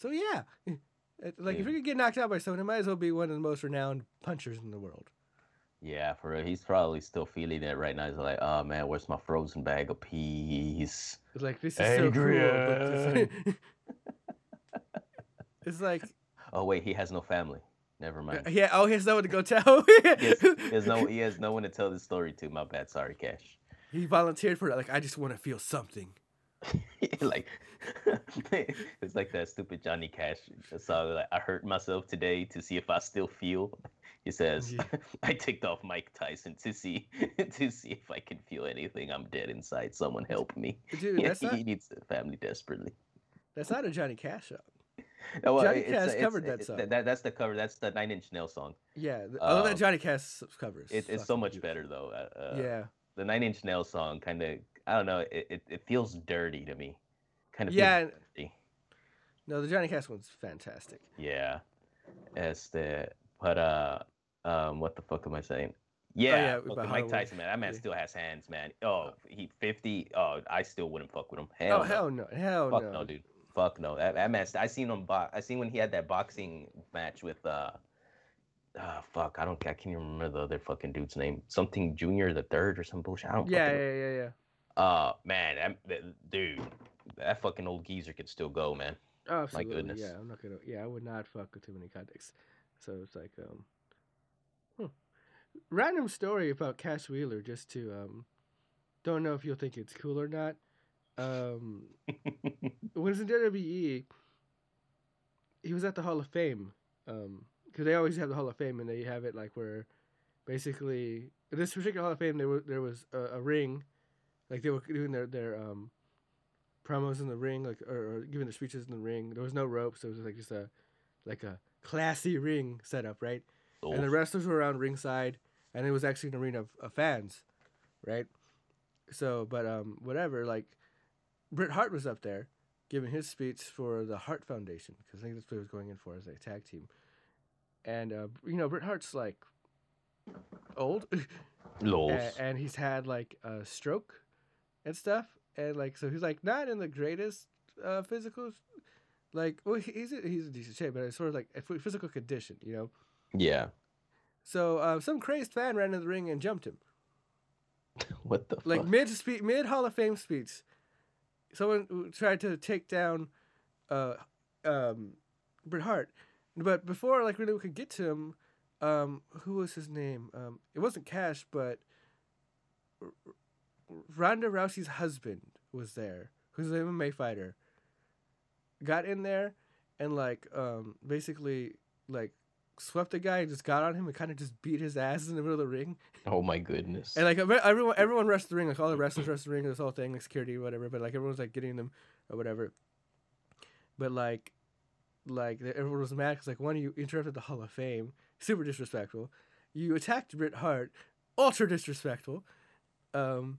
So yeah, It- like if you're gonna get knocked out by someone, it might as well be one of the most renowned punchers in the world. Yeah, for real. He's probably still feeling it right now. He's like, oh man, where's my frozen bag of peas? It's like this is so cool. But it's, it's like [LAUGHS] [LAUGHS] Oh wait, he has no family. Never mind. yeah. Oh, he has no one to go tell. [LAUGHS] He has, he has no he has no one to tell this story to. My bad. Sorry, Cash. He volunteered for it. Like, I just want to feel something. [LAUGHS] like [LAUGHS] it's like that stupid Johnny Cash song. Like, I hurt myself today to see if I still feel. He says, Yeah. [LAUGHS] "I ticked off Mike Tyson to see to see if I can feel anything. I'm dead inside. Someone help me." Dude, that's he not needs a family desperately. that's not a Johnny Cash song. No, well, Johnny it's- Cash it's- covered that song. that- that's the cover. That's the Nine Inch Nails song. Yeah, th- although that Um, Johnny Cash covers. It, it's so much better though. Uh, uh, yeah, the Nine Inch Nails song kind of I don't know. It, it, it feels dirty to me. Kind of yeah. dirty. No, the Johnny Cash one's fantastic. Yeah. Este, but uh, um, what the fuck am I saying? Oh, Yeah, yeah, Mike Tyson, man. That man Yeah. still has hands, man. Oh, he fifty. Oh, I still wouldn't fuck with him. Hell oh no. hell no, hell Fuck no. no. dude. Fuck no. That, that man. I seen him. Bo- I seen when he had that boxing match with uh. Uh, fuck, I don't. I can't even remember the other fucking dude's name. Something Junior the Third or some bullshit. I don't. Yeah, fucking yeah, yeah, yeah. Uh, man, that, that- dude, that fucking old geezer could still go, man. Oh, absolutely. goodness. Yeah, I'm not gonna. Yeah, I would not fuck with too many contexts. So it's like, um, hmm. random story about Cash Wheeler. Just to um, don't know if you'll think it's cool or not. Um, [LAUGHS] when it's in WWE, he was at the Hall of Fame. Um, because they always have the Hall of Fame, and they have it like where, basically, in this particular Hall of Fame, there was there was a, a ring, like they were doing their their um, promos in the ring, like or, or giving their speeches in the ring. There was no ropes. It was like just a, like a classy ring setup, right? And the wrestlers were around ringside, and it was actually an arena of, of fans, right? So, but um, whatever. Like, Bret Hart was up there giving his speech for the Hart Foundation because I think that's what he was going in for as a tag team. And uh, you know, Bret Hart's like old, [LAUGHS] Lols. and, and he's had like a stroke and stuff, and like so he's like not in the greatest uh, physical, like well he- he's a, he's in decent shape, but it's sort of like a physical condition, you know. yeah. So uh, some crazed fan ran in the ring and jumped him, [LAUGHS] What the like mid spe- mid Hall of Fame speech. Someone tried to take down uh, um, Bret Hart. But before like really we could get to him, um, who was his name? Um, it wasn't Cash, but Ronda Rousey's husband was there, who's an MMA fighter. Got in there, and like um, basically like swept the guy and just got on him and kind of just beat his ass in the middle of the ring. Oh my goodness. And like everyone, everyone rushed the ring, like all the wrestlers rushed the ring, this whole thing, like security, whatever. But like everyone's like getting them or whatever. But like, like everyone was mad because like one, you interrupted the Hall of Fame, super disrespectful. You attacked Bret Hart, ultra disrespectful. Um,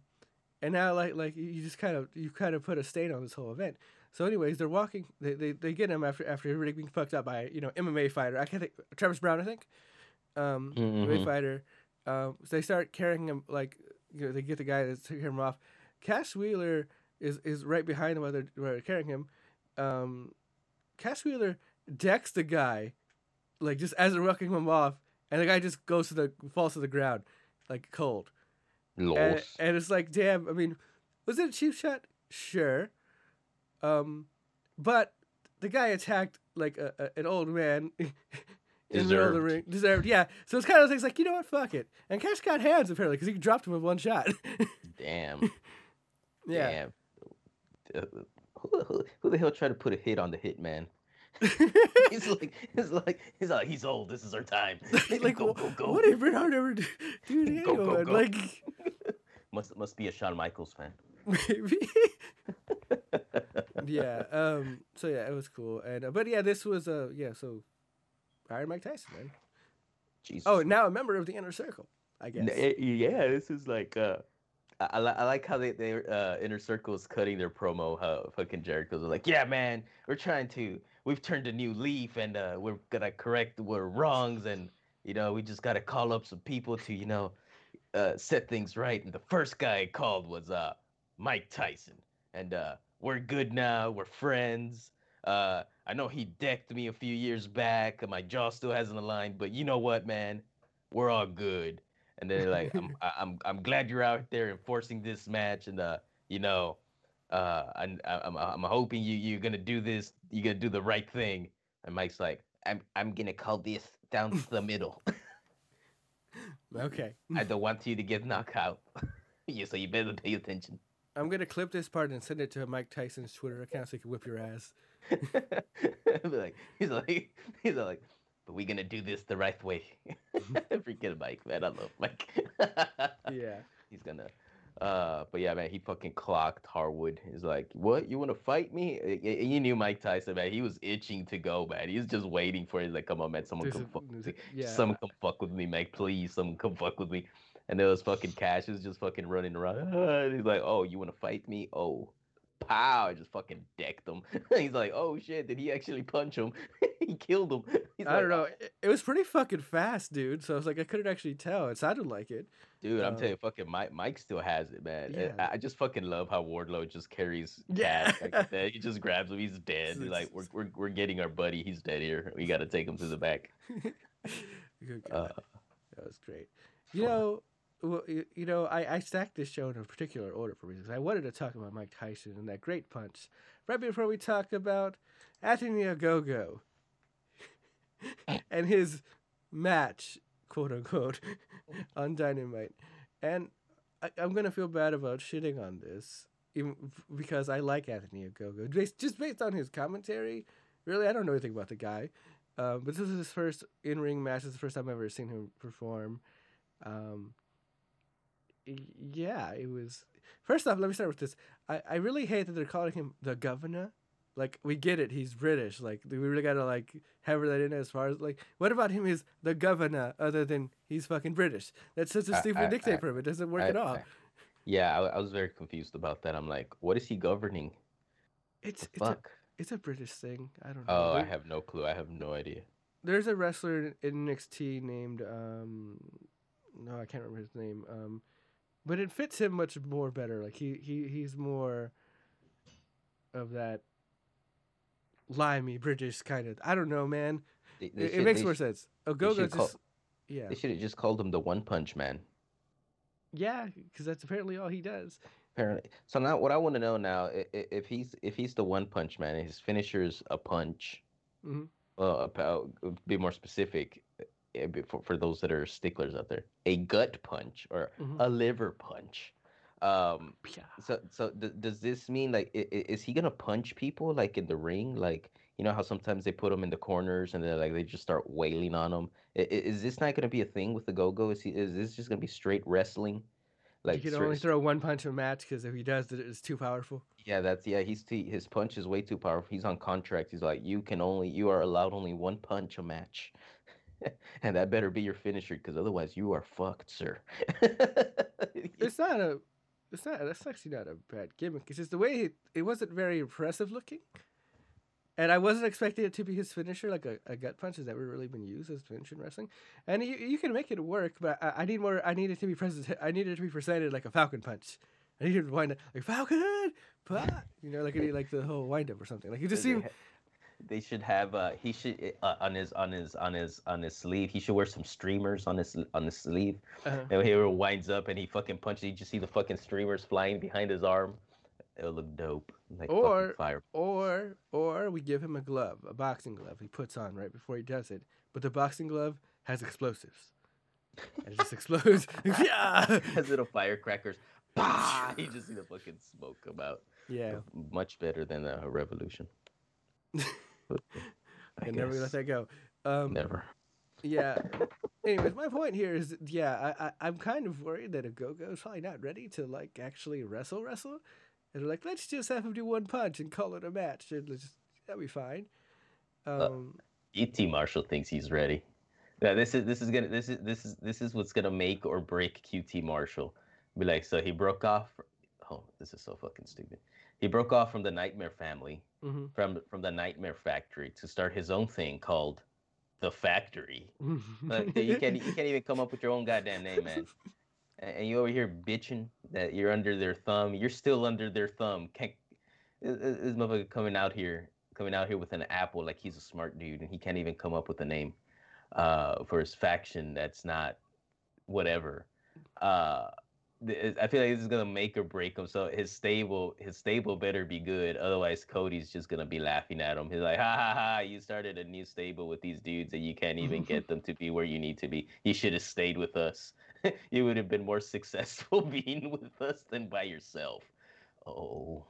and now like like you just kind of you kind of put a stain on this whole event. So anyways, they're walking. They, they, they get him after after everybody being fucked up by you know MMA fighter. I can't think Travis Browne. I think. Um, MMA Mhm. fighter. Um, so they start carrying him like you know they get the guy to take him off. Cash Wheeler is is right behind him while they're, while they're carrying him. Um, Cash Wheeler decks the guy, like just as they're walking him off, and the guy just goes to the falls to the ground, like cold. And, and it's like, damn. I mean, was it a cheap shot? Sure. Um, but the guy attacked like a, a, an old man [LAUGHS] in the middle of the Deserved. ring. Deserved. Yeah. So it's kind of things like, you know what? Fuck it. And Cash got hands apparently because he dropped him with one shot. [LAUGHS] Damn. yeah. Damn. Uh, Who, who, who the hell tried to put a hit on the hitman? [LAUGHS] he's like, he's like, he's like, he's old. This is our time. [LAUGHS] like, [LAUGHS] go, go, go. what did Bret Hart ever do, to Go, go, go. Like, Must must be a Shawn Michaels fan. maybe. yeah. Um. So yeah, it was cool. And uh, but yeah, this was uh yeah. So Iron Mike Tyson, man. Jesus. Oh, now a member of the inner circle, I guess. Eh, yeah, this is like uh I, I, li- I like how they they uh inner circles cutting their promo how fucking Jericho's like, yeah man, we're trying to we've turned a new leaf and uh we're gonna correct our wrongs and you know we just gotta call up some people to you know uh set things right. And the first guy I called was uh Mike Tyson. And uh we're good now we're friends. Uh I know he decked me a few years back and my jaw still hasn't aligned but you know what man? We're all good. And then they're like I'm [LAUGHS] I'm I'm glad you're out there enforcing this match and uh you know uh I'm I'm I'm hoping you you're gonna do this you're gonna do the right thing. And Mike's like I'm I'm gonna call this down to the middle. [LAUGHS] Okay. [LAUGHS] I don't want you to get knocked out. [LAUGHS] Yeah so you better pay attention. I'm gonna clip this part and send it to Mike Tyson's Twitter account so he can whip your ass. Like he's like he's like but we're gonna do this the right way. Freaking Mike man. I love Mike. Yeah. he's gonna uh but yeah man he fucking clocked harwood. He's like what? You want to fight me? You knew mike tyson man. He was itching to go man. He was just waiting for it. He's like come on man. Someone There's come a- fuck with me. yeah. someone come fuck with me mike. Please someone come fuck with me. And there was fucking cash he was just fucking running around. [LAUGHS] He's like oh you want to fight me? Oh pow i just fucking decked him [LAUGHS] he's like oh shit did he actually punch him [LAUGHS] he killed him [LAUGHS] He's I like, don't know. "Oh, It, was pretty fucking fast, dude. So I was like, I couldn't actually tell. It sounded like it. Dude, I'm telling you, fucking Mike, Mike still has it, man. Yeah. I, I just fucking love how Wardlow just carries Yeah. Like. He just grabs him. He's dead. He's like, we're, we're, we're getting our buddy. He's dead here. We got to take him to the back. Uh, that was great. You know, well, you, you know, I, I stacked this show in a particular order for reasons. I wanted to talk about Mike Tyson and that great punch right before we talk about Anthony Ogogo [LAUGHS] and his match, quote unquote, on Dynamite. And I, I'm gonna feel bad about shitting on this, even because I like Anthony Ogogo, based, just based on his commentary. Really, I don't know anything about the guy, um, but this is his first in-ring match. This is the first time I've ever seen him perform. Um, yeah, it was. First off, let me start with this. I, I really hate that they're calling him the governor. Like we get it, he's British. Like we really gotta like hammer that in as far as like what about him is the governor other than he's fucking British. That's such a stupid I- nickname I- for him. It doesn't work I- at all. Yeah, I, I was very confused about that. I'm like, what is he governing? it's it's a, it's a British thing. I don't know. Oh, I have no clue. I have no idea. there's a wrestler in NXT named um no I can't remember his name um but it fits him much more better like he he he's more of that limey British kind of I don't know man They, they it, it makes more sh- sense should just call- yeah They should have just called him the One Punch Man. yeah because that's apparently all he does Apparently. So now, what I want to know now, if he's if he's the One Punch Man and his finisher's a punch, Mhm. well, about be more specific, for for those that are sticklers out there, a gut punch or Mhm. a liver punch. Um, so so d- does this mean like i- is he gonna punch people like in the ring? Like you know how sometimes they put them in the corners and then like they just start wailing on them. Is this not gonna be a thing with the Go Go? Is he is this just gonna be straight wrestling? Like he can only throw one punch a match because if he does, it, it's too powerful. Yeah, that's yeah. He's too, his punch is way too powerful. He's on contract. He's like, you can only you are allowed only one punch a match, and that better be your finisher, because otherwise you are fucked, sir. [LAUGHS] It's not a. It's not. That's actually not a bad gimmick. It's just the way it, it wasn't very impressive looking, and I wasn't expecting it to be his finisher. Like a, a gut punch has never really been used as finisher in wrestling, and you, you can make it work. But I, I need more. I need it to be present. I need it to be presented like a Falcon punch. I need it to wind up like Falcon, but you know, like like the whole wind up or something. Like it just seemed. They should have uh he should uh, on his on his on his on his sleeve he should wear some streamers on his on his sleeve Uh, and he winds up and he fucking punches you just see the fucking streamers flying behind his arm it'll look dope like Or- fire Or or we give him a glove, a boxing glove he puts on right before he does it. But the boxing glove has explosives. And it just explodes. [LAUGHS] yeah. has little firecrackers bah! you just see the fucking smoke come out Yeah. much better than a revolution [LAUGHS] [LAUGHS] I And never let that go. Um never yeah. [LAUGHS] Anyways, my point here is yeah, I, I I'm kind of worried that Ogogo is probably not ready to like actually wrestle wrestle. And they're like, let's just have him do one punch and call it a match. And just, that'll be fine. Um QT Marshall thinks he's ready. Yeah, this is this is gonna this is this is this is what's gonna make or break QT Marshall. Be like, so he broke off. Oh, this is so fucking stupid. He broke off from the Nightmare family, mhm. from from the Nightmare Factory, to start his own thing called the Factory. Like, you can't you can't even come up with your own goddamn name, man. [LAUGHS] And you over here bitching that you're under their thumb. You're still under their thumb. Can't this, motherfucker coming out here, coming out here with an apple like he's a smart dude, and he can't even come up with a name uh, for his faction that's not whatever. Uh, I feel like this is gonna make or break him. So his stable, his stable better be good. Otherwise, Cody's just gonna be laughing at him. He's like, "Ha ha ha! You started a new stable with these dudes, and you can't even [LAUGHS] get them to be where you need to be. You should have stayed with us. [LAUGHS] you would have been more successful [LAUGHS] being with us than by yourself." Oh,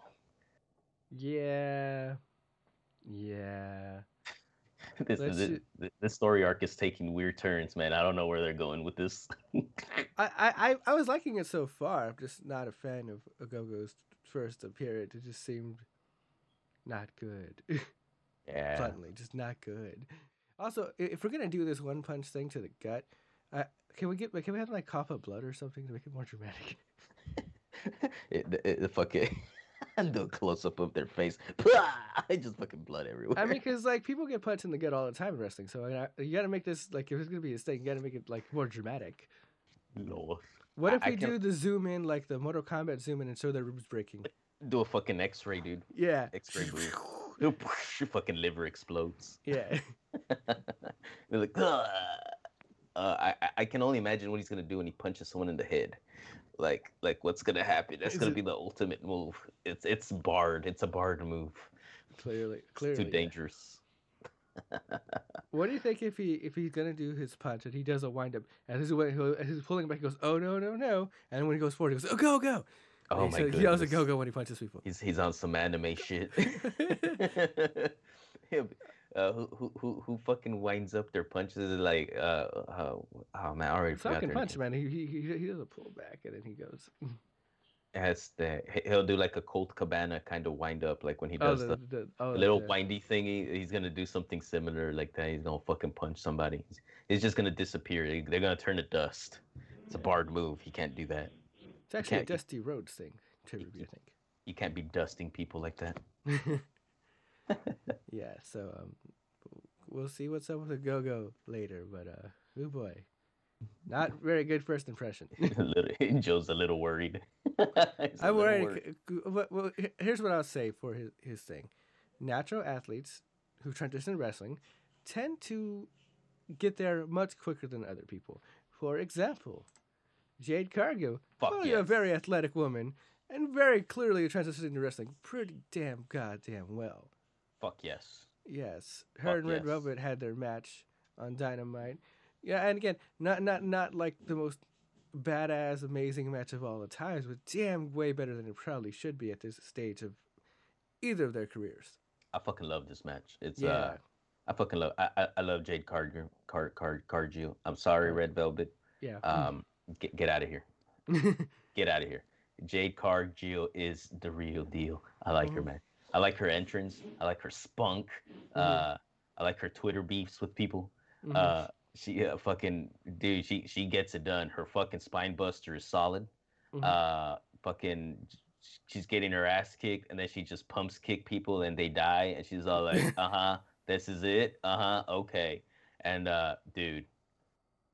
Yeah. Yeah. [LAUGHS] this Let's is ju- it. th- This story arc is taking weird turns, man. I don't know where they're going with this. I, I, I- was liking it so far. I'm just not a fan of Ogogo's first appearance. It just seemed not good. [LAUGHS] yeah. Bluntly, just not good. Also, if we're gonna do this one punch thing to the gut, uh, can we get can we have like cough up blood or something to make it more dramatic? [LAUGHS] it, the it, the fucking do a close up of their face. [LAUGHS] I just fucking blood everywhere. I mean, because like people get punched in the gut all the time in wrestling, so I you got to make this like if it's gonna be a thing, you got to make it like more dramatic. No. What if I we can- do the zoom in like the Mortal Kombat zoom in and show their ribs breaking? do a fucking X-ray, dude. Yeah. X-ray [LAUGHS] move. [LAUGHS] Your fucking liver explodes. Yeah. They're like, "Ugh." uh, I I- I can only imagine what he's gonna do when he punches someone in the head. Like like what's gonna happen? That's Is gonna it- be the ultimate move. It's it's barred. It's a barred move. Clearly, It's clearly. too yeah. dangerous. What do you think if he if he's gonna do his punch and he does a wind up and this is when he'll, he's pulling back he goes oh no no no and when he goes forward he goes oh go go Oh my he, god. he yells a go go when he punches people He's he's on some anime shit. [LAUGHS] [LAUGHS] He'll be- uh, who, who who who fucking winds up their punches like uh, uh oh man I already forgot Falcon punch name. man he, he he does a pull back and then he goes Has the he- he'll do like a Colt Cabana kind of wind up like when he oh does the, the, the oh little the- windy thingy. He's gonna do something similar like that. He's gonna fucking punch somebody. He's, he's just gonna disappear. They- They're gonna turn to dust. It's a barred move. He can't do that. it's actually a Dusty Rhodes thing Trevor I think. You can't be dusting people like that. [LAUGHS] yeah so um we'll see what's up with the go go later but uh oh boy not very good first impression [LAUGHS] A Joe's a little worried. [LAUGHS] I'm worried. c- Well, here's what I'll say for his, his thing. Natural athletes who transition to wrestling tend to get there much quicker than other people. For example, Jade Cargill, Fuck probably a very athletic woman, and very clearly transitioned into wrestling pretty damn goddamn well. Fuck yes. Yes, her Fuck and Red yes. Velvet had their match on Dynamite. Yeah, and again, not not not like the most badass, amazing match of all the times, but damn way better than it probably should be at this stage of either of their careers. I fucking love this match. It's Yeah. uh I fucking love I I, I love Jade Cargill Card Card Cargill. I'm sorry, Red Velvet. Yeah. Um get [LAUGHS] get out of here. Get out of here. Jade Cargill is the real deal. I like her, Mhm. man. I like her entrance. I like her spunk. Uh I like her Twitter beefs with people. Mhm. Uh she uh, fucking dude, she she gets it done. Her fucking spine buster is solid. Mhm. Uh fucking she's getting her ass kicked and then she just pumps kick people and they die and she's all like, [LAUGHS] "Uh-huh, this is it. Uh-huh, okay." And uh dude,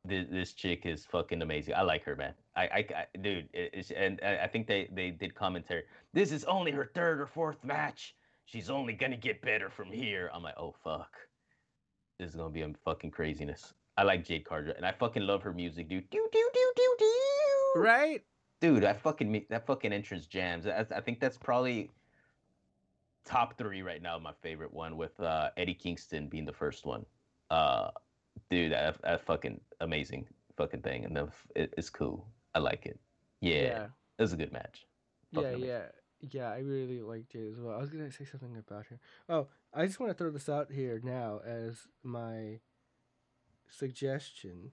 this, this chick is fucking amazing. I like her, man. I, I, I dude, it, and I I think they they did commentary. This is only her third or fourth match. She's only gonna get better from here. I'm like, oh fuck, this is gonna be a fucking craziness. I like Jade Carter, and I fucking love her music, dude. Do do do do do. right? Dude, I fucking that fucking entrance jams. I, I think that's probably top three right now. My favorite one with uh, Eddie Kingston being the first one. Uh, dude, that, that fucking amazing fucking thing, and the, it, it's cool. I like it. Yeah, Yeah. it was a good match. Yeah, amazing. yeah, yeah. I really liked it as well. I was gonna say something about her. Oh, I just want to throw this out here now as my suggestion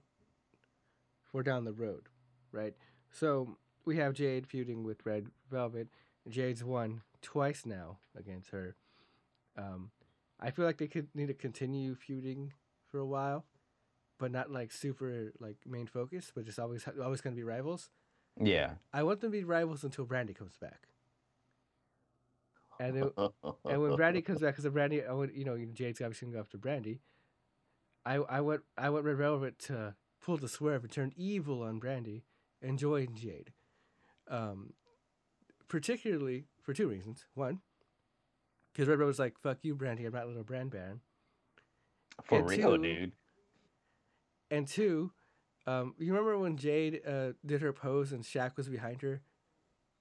for down the road, right? So we have Jade feuding with Red Velvet. Jade's won twice now against her. Um, I feel like they could need to continue feuding for a while, but not like super like main focus, but just always always gonna be rivals. Yeah. I want them to be rivals until Brandi comes back. And then, and when Brandi comes back, because Brandi, I want you know, you know, Jade's obviously gonna go after Brandi. I I want I want Red Velvet to pull the swerve and turn evil on Brandi and join Jade. Um, particularly for two reasons. One, because Red Velvet's like, "Fuck you, Brandi. I'm not little Brand Baron." For and real, two- dude. And two, um, you remember when Jade uh, did her pose and Shaq was behind her?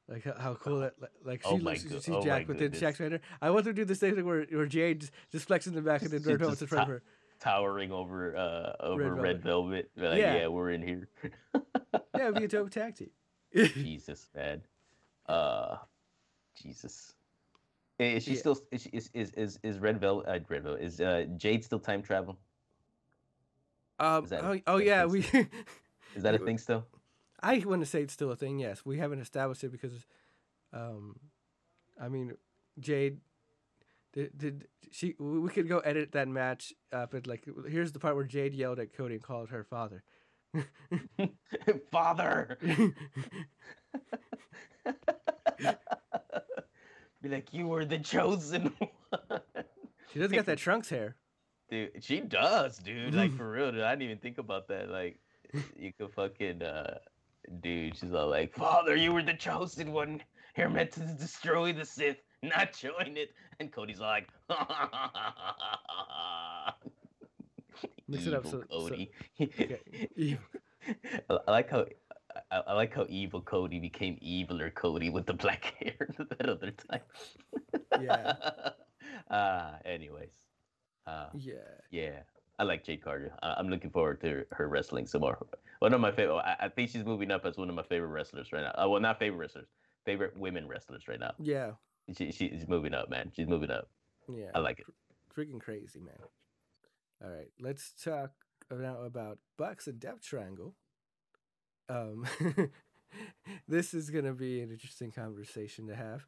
Like how, how cool that like- she Oh looks she's oh Jack, goodness. Shaq's behind her. I want to do the same thing where, where Jade just, just flexes in the back and then Red Velvet's in front of her. Towering over uh over Red Red, Velvet. Be Like, Yeah. yeah. we're in here. Yeah, it'd be a dope tag team. [LAUGHS] Jesus, man. Uh, Jesus. Is she Yeah. still is she- is is is, is Red Velvet? Uh, Red Velvet is uh, Jade still time travel? Um, oh, oh yeah, we. [LAUGHS] Is that a thing still? I want to say it's still a thing. Yes, we haven't established it because, um, I mean, Jade. Did, did she? We could go edit that match up. And like, here's the part where Jade yelled at Cody and called her father. [LAUGHS] Father. [LAUGHS] Be like, you were the chosen one. She doesn't got that trunks hair. Dude, she does, dude. Like [LAUGHS] for real, dude. I didn't even think about that. Like, you could fucking, uh, dude. She's all like, "Father, you were the chosen one. You're meant to destroy the Sith, not join it." And Cody's like, [LAUGHS] Mix it up so- so- Cody. [LAUGHS] Evil. I I like how. I, I like how evil Cody became eviler Cody with the black hair that other time. Yeah. Uh, anyways. Uh, Yeah. yeah, I like Jade Carter. I- I'm looking forward to her wrestling some more. One of my favorite. I, I think she's moving up as one of my favorite wrestlers right now. Uh, well, not favorite wrestlers, favorite women wrestlers right now. Yeah. She, she's moving up, man. She's moving up. Yeah. I like it. Freaking crazy, man. All right, let's talk now about Bucks and Death Triangle. Um, [LAUGHS] this is gonna be an interesting conversation to have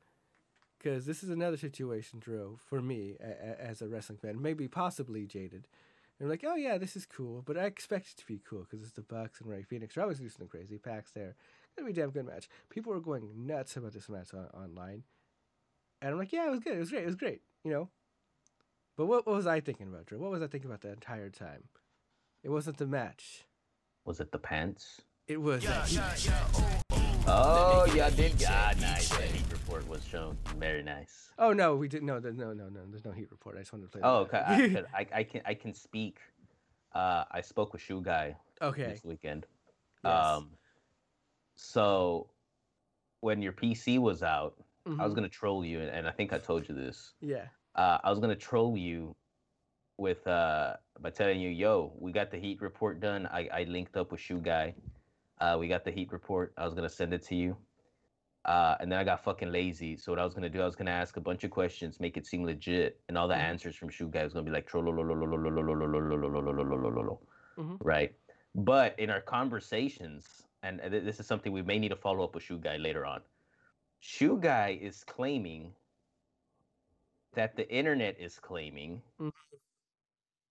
because this is another situation, Drew, for me a- a- as a wrestling fan, maybe possibly jaded. And like, oh yeah, this is cool, but I expect it to be cool because it's the Bucks and Rey Fénix. They're always do something crazy. Pac's there, gonna be a damn good match. People were going nuts about this match on- online, and I'm like, yeah, it was good. It was great. It was great. You know, but what, what was I thinking about, Drew? What was I thinking about the entire time? It wasn't the match. Was it the pants? It was. that heat. Oh, yeah, did. God, nice. Report was shown. Very nice. Oh no, we didn't. No, there- no, no, no. There's no heat report. I just wanted to play. Oh, okay. I, I, I can I can speak. Uh, I spoke with Shoe Guy okay. this weekend. Yes. Um, so when your PC was out, I was Mhm. gonna troll you, and- and I think I told you this. Yeah. Uh, I was gonna troll you with uh by telling you, yo, we got the heat report done. I, I linked up with Shoe Guy. Uh, we got the heat report. I was gonna send it to you. Uh, and then I got fucking lazy. So what I was gonna do, I was gonna ask a bunch of questions, make it seem legit, and all the Mhm. answers from Shoe Guy was gonna be like right? But in our conversations, and th- this is something we may need to follow up with Shoe Guy later on. Shoe Guy is claiming that the internet is claiming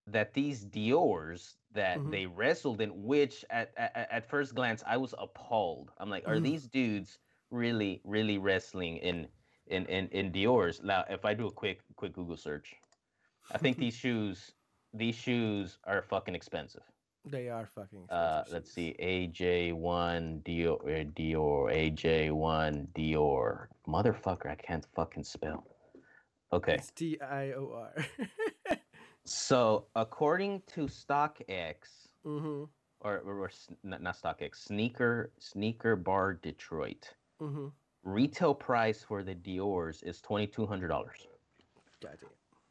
that these Dior's that Mhm. they wrestled in, which at, at at first glance I was appalled. I'm like, are Mhm. these dudes really really wrestling in in in in Dior's? Now, if I do a quick quick Google search, I think these [LAUGHS] shoes these shoes are fucking expensive. They are fucking. Uh, let's see, AJ1 Dior, uh, Dior, AJ1 Dior. Motherfucker, I can't fucking spell. Okay, It's D I O R. [LAUGHS] so according to StockX, mm-hmm. or, or, or not, not StockX, Sneaker Sneaker Bar Detroit, Mm-hmm. retail price for the Dior's is twenty two hundred dollars.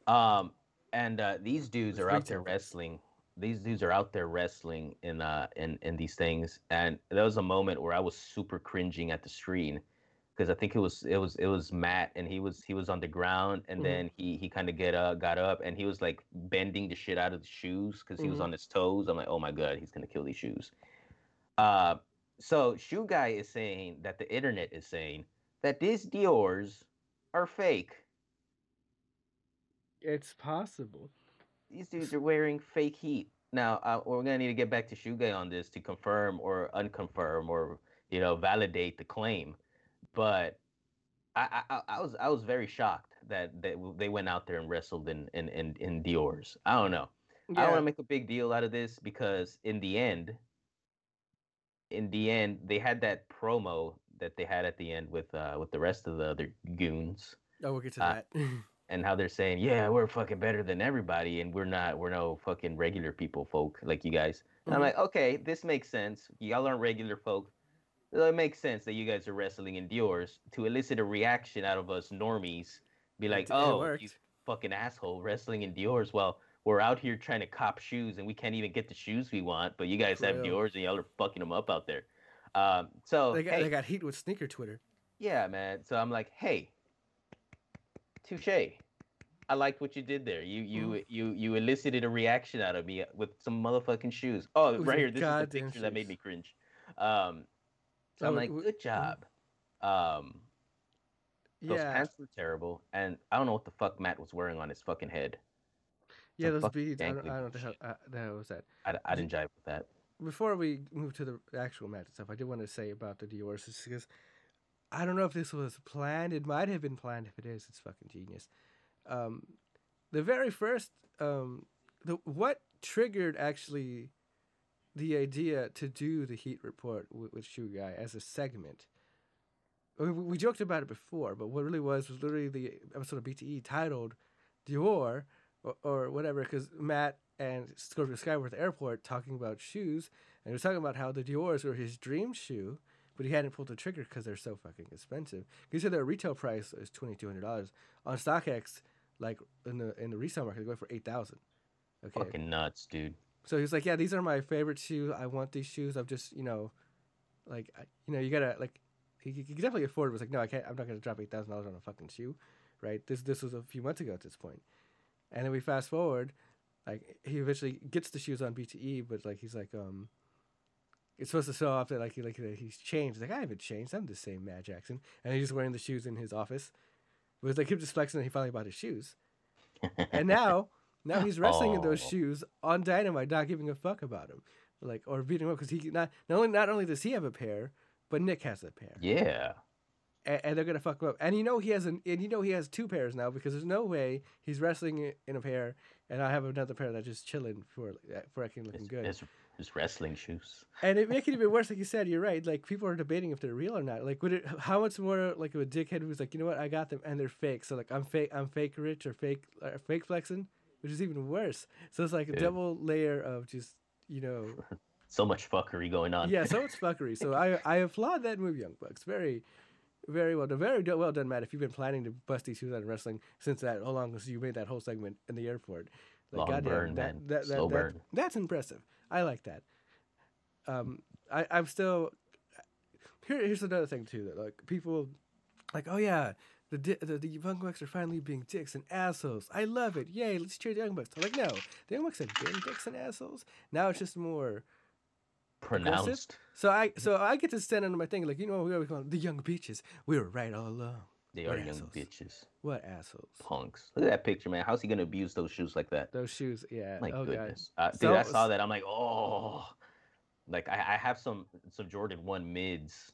Um, and uh, these dudes are out there wrestling. These dudes are out there wrestling in uh in in these things, and there was a moment where I was super cringing at the screen because I think it was it was it was Matt, and he was he was on the ground, and Mhm. then he he kind of get up, got up, and he was like bending the shit out of the shoes because he was Mhm. on his toes. I'm like, oh my god, he's gonna kill these shoes. Uh, so shoe guy is saying that the internet is saying that these Dior's are fake. It's possible. these dudes are wearing fake heat. Now uh, we're gonna need to get back to Shoe Guy on this to confirm or unconfirm or you know validate the claim. But I, I, I- was I was very shocked that w- they went out there and wrestled in in in, in Dior's. I don't know. I don't want to make a big deal out of this because in the end, in the end, they had that promo that they had at the end with uh with the rest of the other goons Oh, we'll get to uh, that. [LAUGHS] and how they're saying, yeah, we're fucking better than everybody, and we're not, we're no fucking regular people, folk like you guys. And I'm like, okay, this makes sense. Y'all aren't regular folk. It makes sense that you guys are wrestling in Dior's to elicit a reaction out of us normies. Be like, it oh, you worked. fucking asshole, wrestling in Dior's. Well, we're out here trying to cop shoes, and we can't even get the shoes we want, but you guys have yours and y'all are fucking them up out there. Um, so they got hey, they got heat with sneaker Twitter. yeah, man. So I'm like, hey, touche. I liked what you did there. You you Mhm. you you elicited a reaction out of me with some motherfucking shoes. Oh, With right here. This is the picture that made me cringe. Um, so Oh, I'm like, w- good job. Um, those Yeah, pants were terrible, and I don't know what the fuck Matt was wearing on his fucking head. Yeah, those beads. I don't, I don't know shit. uh, the hell was that. I, I Did- didn't jive with that. Before we move to the actual match itself, I did want to say about the Dior's because I don't know if this was planned. It might have been planned. If it is, it's fucking genius. Um, the very first, um, the what triggered actually the idea to do the Heat report with, with Shoe Guy as a segment. We, we joked about it before, but what really was was literally the episode of BTE titled Dior or, or whatever, because Matt and Scorpio Sky were at the airport talking about shoes, and he was talking about how the Dior's were his dream shoe, but he hadn't pulled the trigger because they're so fucking expensive. He said their retail price is twenty two hundred dollars on StockX, like in the in the resale market, they go for eight thousand. Okay, Fucking nuts, dude. so he's like, yeah, these are my favorite shoes. I want these shoes. I'm just, you know, like, you know, you gotta like, he, he could definitely afford. It. Was like, no, I can't. I'm not gonna drop eight thousand dollars on a fucking shoe, right? This this was a few months ago at this point, and then we fast forward, like he eventually gets the shoes on BTE, but like he's like, um, it's supposed to show off that like he like that he's changed. He's like, I haven't changed. I'm the same Matt Jackson, and he's just wearing the shoes in his office. It was like him just flexing that he finally bought his shoes, [LAUGHS] and now. Now he's wrestling in those Oh. shoes on Dynamite, not giving a fuck about him, like or beating him up because he not not only not only does he have a pair, but Nick has a pair, yeah. And, and they're gonna fuck him up. And you know he has an and you know he has two pairs now because there's no way he's wrestling in a pair and I have another pair that's just chilling for for acting looking It's, good. it's, it's wrestling shoes. And it make it even worse. Like you [LAUGHS] said, you're right. Like people are debating if they're real or not. Like would it? How much more like a dickhead who's like, you know what, I got them and they're fake. So like I'm fake, I'm fake rich or fake, uh, fake flexing, which is even worse. So it's like a Yeah. double layer of just you know, [LAUGHS] So much fuckery going on. yeah, so much fuckery. So [LAUGHS] I I applaud that move, Young Bucks. Very, Very well done. Very do- well done, Matt. If you've been planning to bust these shoes out of wrestling since that, how long as you made that whole segment in the airport? Long goddamn, burn, that, man. That, that, Slow that- burn. That's impressive. I like that. Um, I, I'm still. Here, here's another thing too. That like people, like, oh yeah, the di- the, the Young Bucks are finally being dicks and assholes. I love it. Yay, let's cheer the Young Bucks. I'm like, no, the Young Bucks have been dicks and assholes. Now it's just more. Pronounced. So I so I get to stand under my thing like you know we always call the young bitches. We were right all along. They What are young bitches. What assholes? Punks. Look at that picture, man. How's he gonna abuse those shoes like that? Those shoes, yeah. My oh goodness. Uh, dude, So- I saw that. I'm like, oh, like I, I have some some Jordan One mids,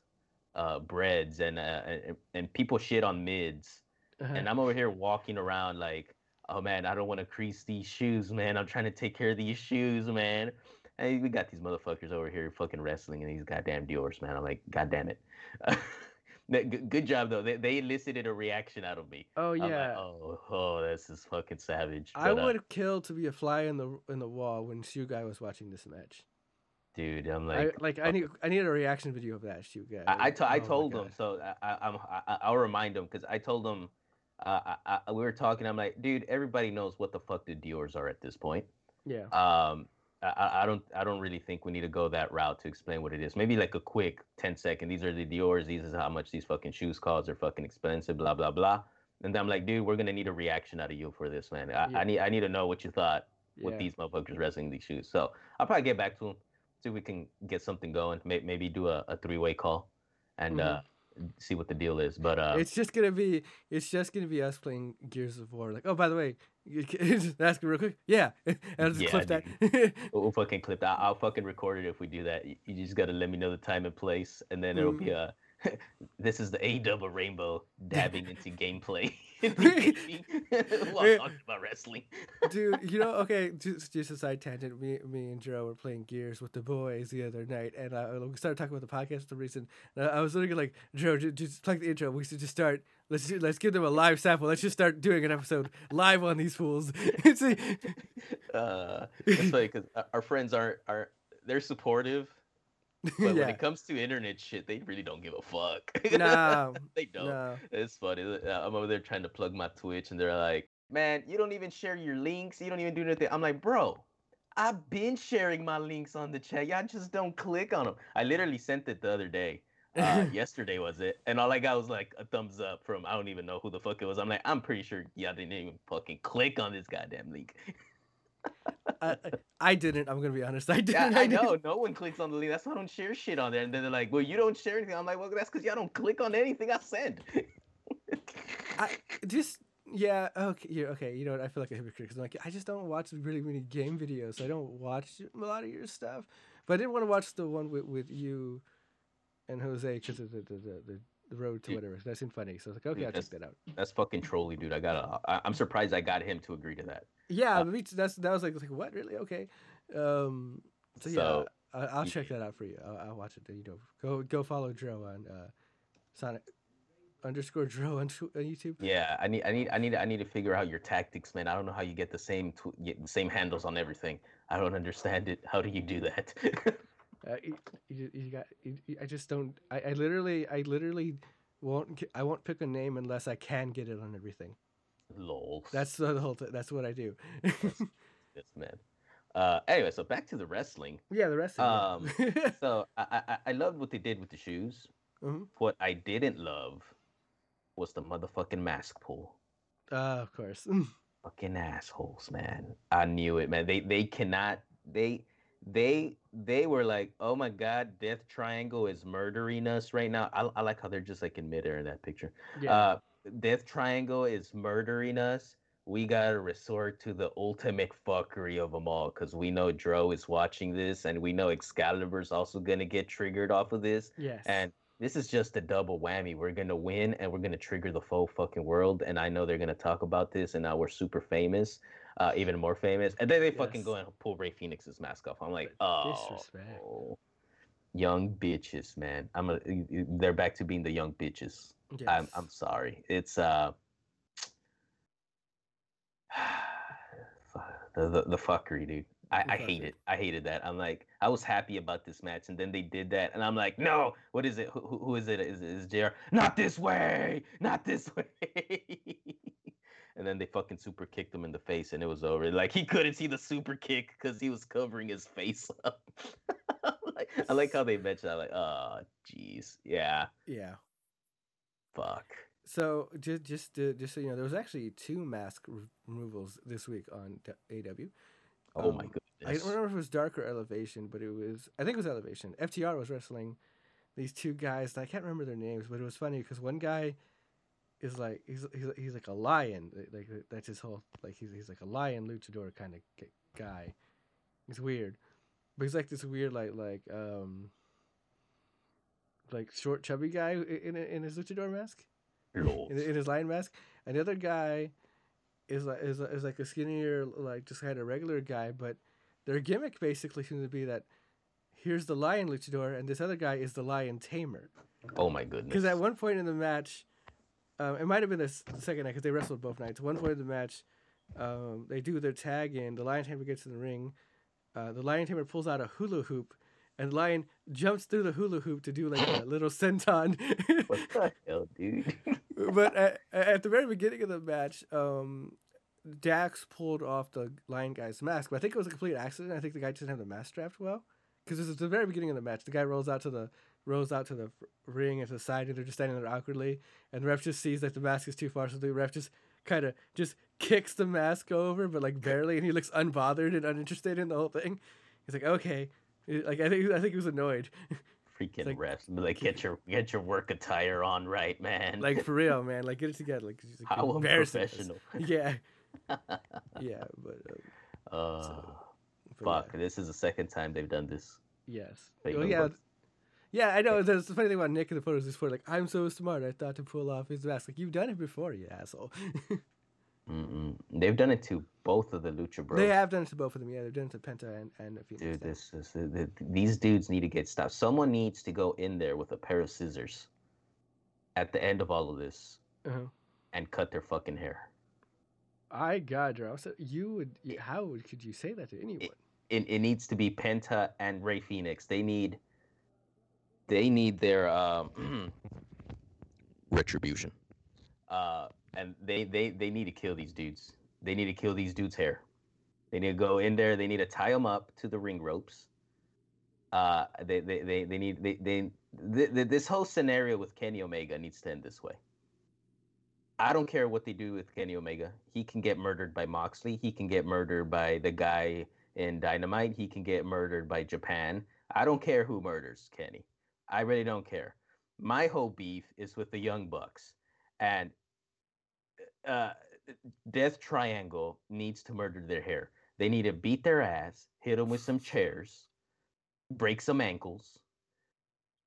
uh, breds, and uh, and, and people shit on mids. Uh-huh. and I'm over here walking around like, oh man, I don't want to crease these shoes, man. I'm trying to take care of these shoes, man. And we got these motherfuckers over here fucking wrestling in these goddamn Dior's, man. I'm like, god damn it. [LAUGHS] Good, job though. They, they elicited a reaction out of me. oh I'm like, yeah. oh, oh, this is fucking savage. I But, uh, would kill to be a fly in the in the wall when Shoe Guy was watching this match. dude. I'm I like, like I need I need a reaction video of that Shoe Guy. I, I, to- I oh told him, so I, I'm, I, I'll remind him because I told him, uh, I, I, we were talking. I'm like, dude, everybody knows what the fuck the Dior's are at this point. Yeah. Um, I- I, don't, I don't really think we need to go that route to explain what it is. Maybe like a quick 10 second. These are the Dior's. These is how much these fucking shoes cost. They're fucking expensive. Blah blah blah. And then I'm like, dude, we're gonna need a reaction out of you for this, man. I, Yeah. I need, I need to know what you thought with yeah. these motherfuckers wrestling these shoes. So I'll probably get back to him, see if we can get something going. May, maybe do a, a three way call, and Mhm. uh, see what the deal is. But uh, It's just gonna be it's just gonna be us playing Gears of War. Like, oh, by the way, you can- [LAUGHS] just ask real quick. Yeah, [LAUGHS] and I'll just Yeah, clip that. [LAUGHS] we'll, fucking clip that. I'll fucking record it if we do that. You, just gotta let me know the time and place, and then it'll be Mm. uh, this is the A double rainbow dabbing into gameplay [LAUGHS] Yeah. [LAUGHS] [LAUGHS] talking about wrestling. Dude, you know, okay, just just a side tangent. Me, me and Joe were playing Gears with the boys the other night, and uh, we started talking about the podcast for some reason. And I I was literally like, Joe, ju- just plug the intro. We should just start. Let's let's give them a live sample. Let's just start doing an episode live on these fools. See, Uh, it's funny because our friends aren't are they're supportive, [LAUGHS] but when it comes to internet shit, they really don't give a fuck. no, [LAUGHS] they don't. no. It's funny. uh, I'm over there trying to plug my Twitch, and they're like, "Man, you don't even share your links. You don't even do anything." I'm like, "Bro, I've been sharing my links on the chat. Y'all just don't click on them." I literally sent it the other day. Uh, [LAUGHS] yesterday was it, and all I got was like a thumbs up from I don't even know who the fuck it was. I'm like, I'm pretty sure y'all didn't even fucking click on this goddamn link. I, I- I didn't. I'm gonna be honest. I didn't. I didn't. know. No one clicks on the link. That's why I don't share shit on there. And then they're like, "Well, you don't share anything." I'm like, "Well, that's because y'all don't click on anything I send." I just yeah okay yeah, okay you know what I feel like a hypocrite because I'm like I just don't watch really many game videos so I don't watch a lot of your stuff but I did want to watch the one with, with you and Jose because of the the, the the the road to Yeah. whatever that seemed funny so I was like okay Yeah, I'll check that out That's fucking trolly, dude. I gotta. I, I'm surprised I got him to agree to that. yeah Uh, that's that was like like what really okay um so yeah So, I, I'll check that out for you I'll, I'll watch it you know go go follow Dro on uh Sonic underscore Dro on YouTube Yeah, I need, I need, I need, I need to figure out your tactics, man. I don't know how you get the same, tw- get the same handles on everything. I don't understand it. How do you do that? [LAUGHS] Uh, you, you, you got. You, I just don't. I, I literally. I literally won't. I won't pick a name unless I can get it on everything. Lol. That's the whole. Th- that's what I do. this [LAUGHS] man. Uh, anyway, so back to the wrestling. yeah, the wrestling. Um. [LAUGHS] So I, I, I loved what they did with the shoes. Mhm. What I didn't love was the motherfucking mask pull. uh, of course. [LAUGHS] fucking assholes, man. I knew it, man. They they cannot they they they were like, oh my god, Death Triangle is murdering us right now. I, I like how they're just like in midair in that picture. yeah. Uh Death Triangle is murdering us. We gotta resort to the ultimate fuckery of them all because we know Dro is watching this and we know Excalibur's also gonna get triggered off of this. yes. And this is just a double whammy. We're gonna win and we're gonna trigger the full fucking world. And I know they're gonna talk about this, and now we're super famous, uh, even more famous. And then they fucking go and pull Rey Fénix's mask off. I'm like, oh, disrespect. young bitches, man. I'm a, they're back to being the young bitches. I'm I'm sorry. It's uh. [SIGHS] The, the, the fuckery, dude. I, I hate it. it. I hated that. I'm like, I was happy about this match, and then they did that, and I'm like, no, what is it? Who, who- who is it? Is it is JR? Not this way, not this [LAUGHS] way. And then they fucking super kicked him in the face, and it was over. Like he couldn't see the super kick because he was covering his face [LAUGHS] up. like, I like how they mentioned. that. like, oh, jeez, yeah, Yeah. fuck. So just just to, just so you know, there was actually two mask re- removals this week on AW. Oh my Um, I don't remember if it was Dark or Elevation, but it was I think it was Elevation. FTR was wrestling these two guys. I can't remember their names, but it was funny because one guy is like he's he's he's like a lion. Like that's his whole like he's he's like a lion luchador kind of guy. He's weird, but he's like this weird like like um like short chubby guy in in, in his luchador mask in, in his lion mask. And the other guy is like is, is like a skinnier, like just kind of regular guy. But their gimmick basically seems to be that here's the lion luchador, and this other guy is the lion tamer. Oh my goodness. Because at one point in the match, um, it might have been the second night because they wrestled both nights. One point of the match, um, they do their tag in. The lion tamer gets in the ring. Uh, the lion tamer pulls out a hula hoop, and the lion jumps through the hula hoop to do like a little [LAUGHS] senton. what the hell, dude? [LAUGHS] but at, at the very beginning of the match, um, Dax pulled off the lion guy's mask. But I think it was a complete accident. I think the guy didn't have the mask strapped well. Because this is the very beginning of the match. The guy rolls out to the rolls out to the ring and to the side, and they're just standing there awkwardly. And the ref just sees that the mask is too far, so the ref just kind of just kicks the mask over, but like barely, and he looks unbothered and uninterested in the whole thing. He's like, okay, like I think I think he was annoyed. [LAUGHS] Freaking like- refs. Like, get your get your work attire on right, man. like for real, [LAUGHS] man. Like get it together. Like, like, how embarrassing. unprofessional. [LAUGHS] Yeah, yeah, but. Um, Uh, So, but fuck. This is the second time they've done this. Yeah. Yes. Well, Young yeah. Yeah, I know. There's the funny thing about Nick in the photos is for like, I'm so smart. I thought to pull off his mask. Like you've done it before, you asshole. [LAUGHS] Mm-mm. They've done it to both of the Lucha Bros. they have done it to both of them. Yeah, they've done it to Penta and and Fénix. Dude, this is th- th- these dudes need to get stopped. Someone needs to go in there with a pair of scissors at the end of all of this Uh-huh. and cut their fucking hair. I got you. So you would. y- How could you say that to anyone? It, it needs to be Penta and Rey Fénix. They need they need their um, [CLEARS THROAT] retribution. Uh, and they, they they need to kill these dudes. They need to kill these dudes' hair. They need to go in there. They need to tie them up to the ring ropes. Uh, they they they, they need they they th- th- this whole scenario with Kenny Omega needs to end this way. I don't care what they do with Kenny Omega. He can get murdered by Moxley. He can get murdered by the guy in Dynamite. He can get murdered by Japan. I don't care who murders Kenny. I really don't care. My whole beef is with the Young Bucks, and uh, Death Triangle needs to murder their hair. They need to beat their ass, hit them with some chairs, break some ankles,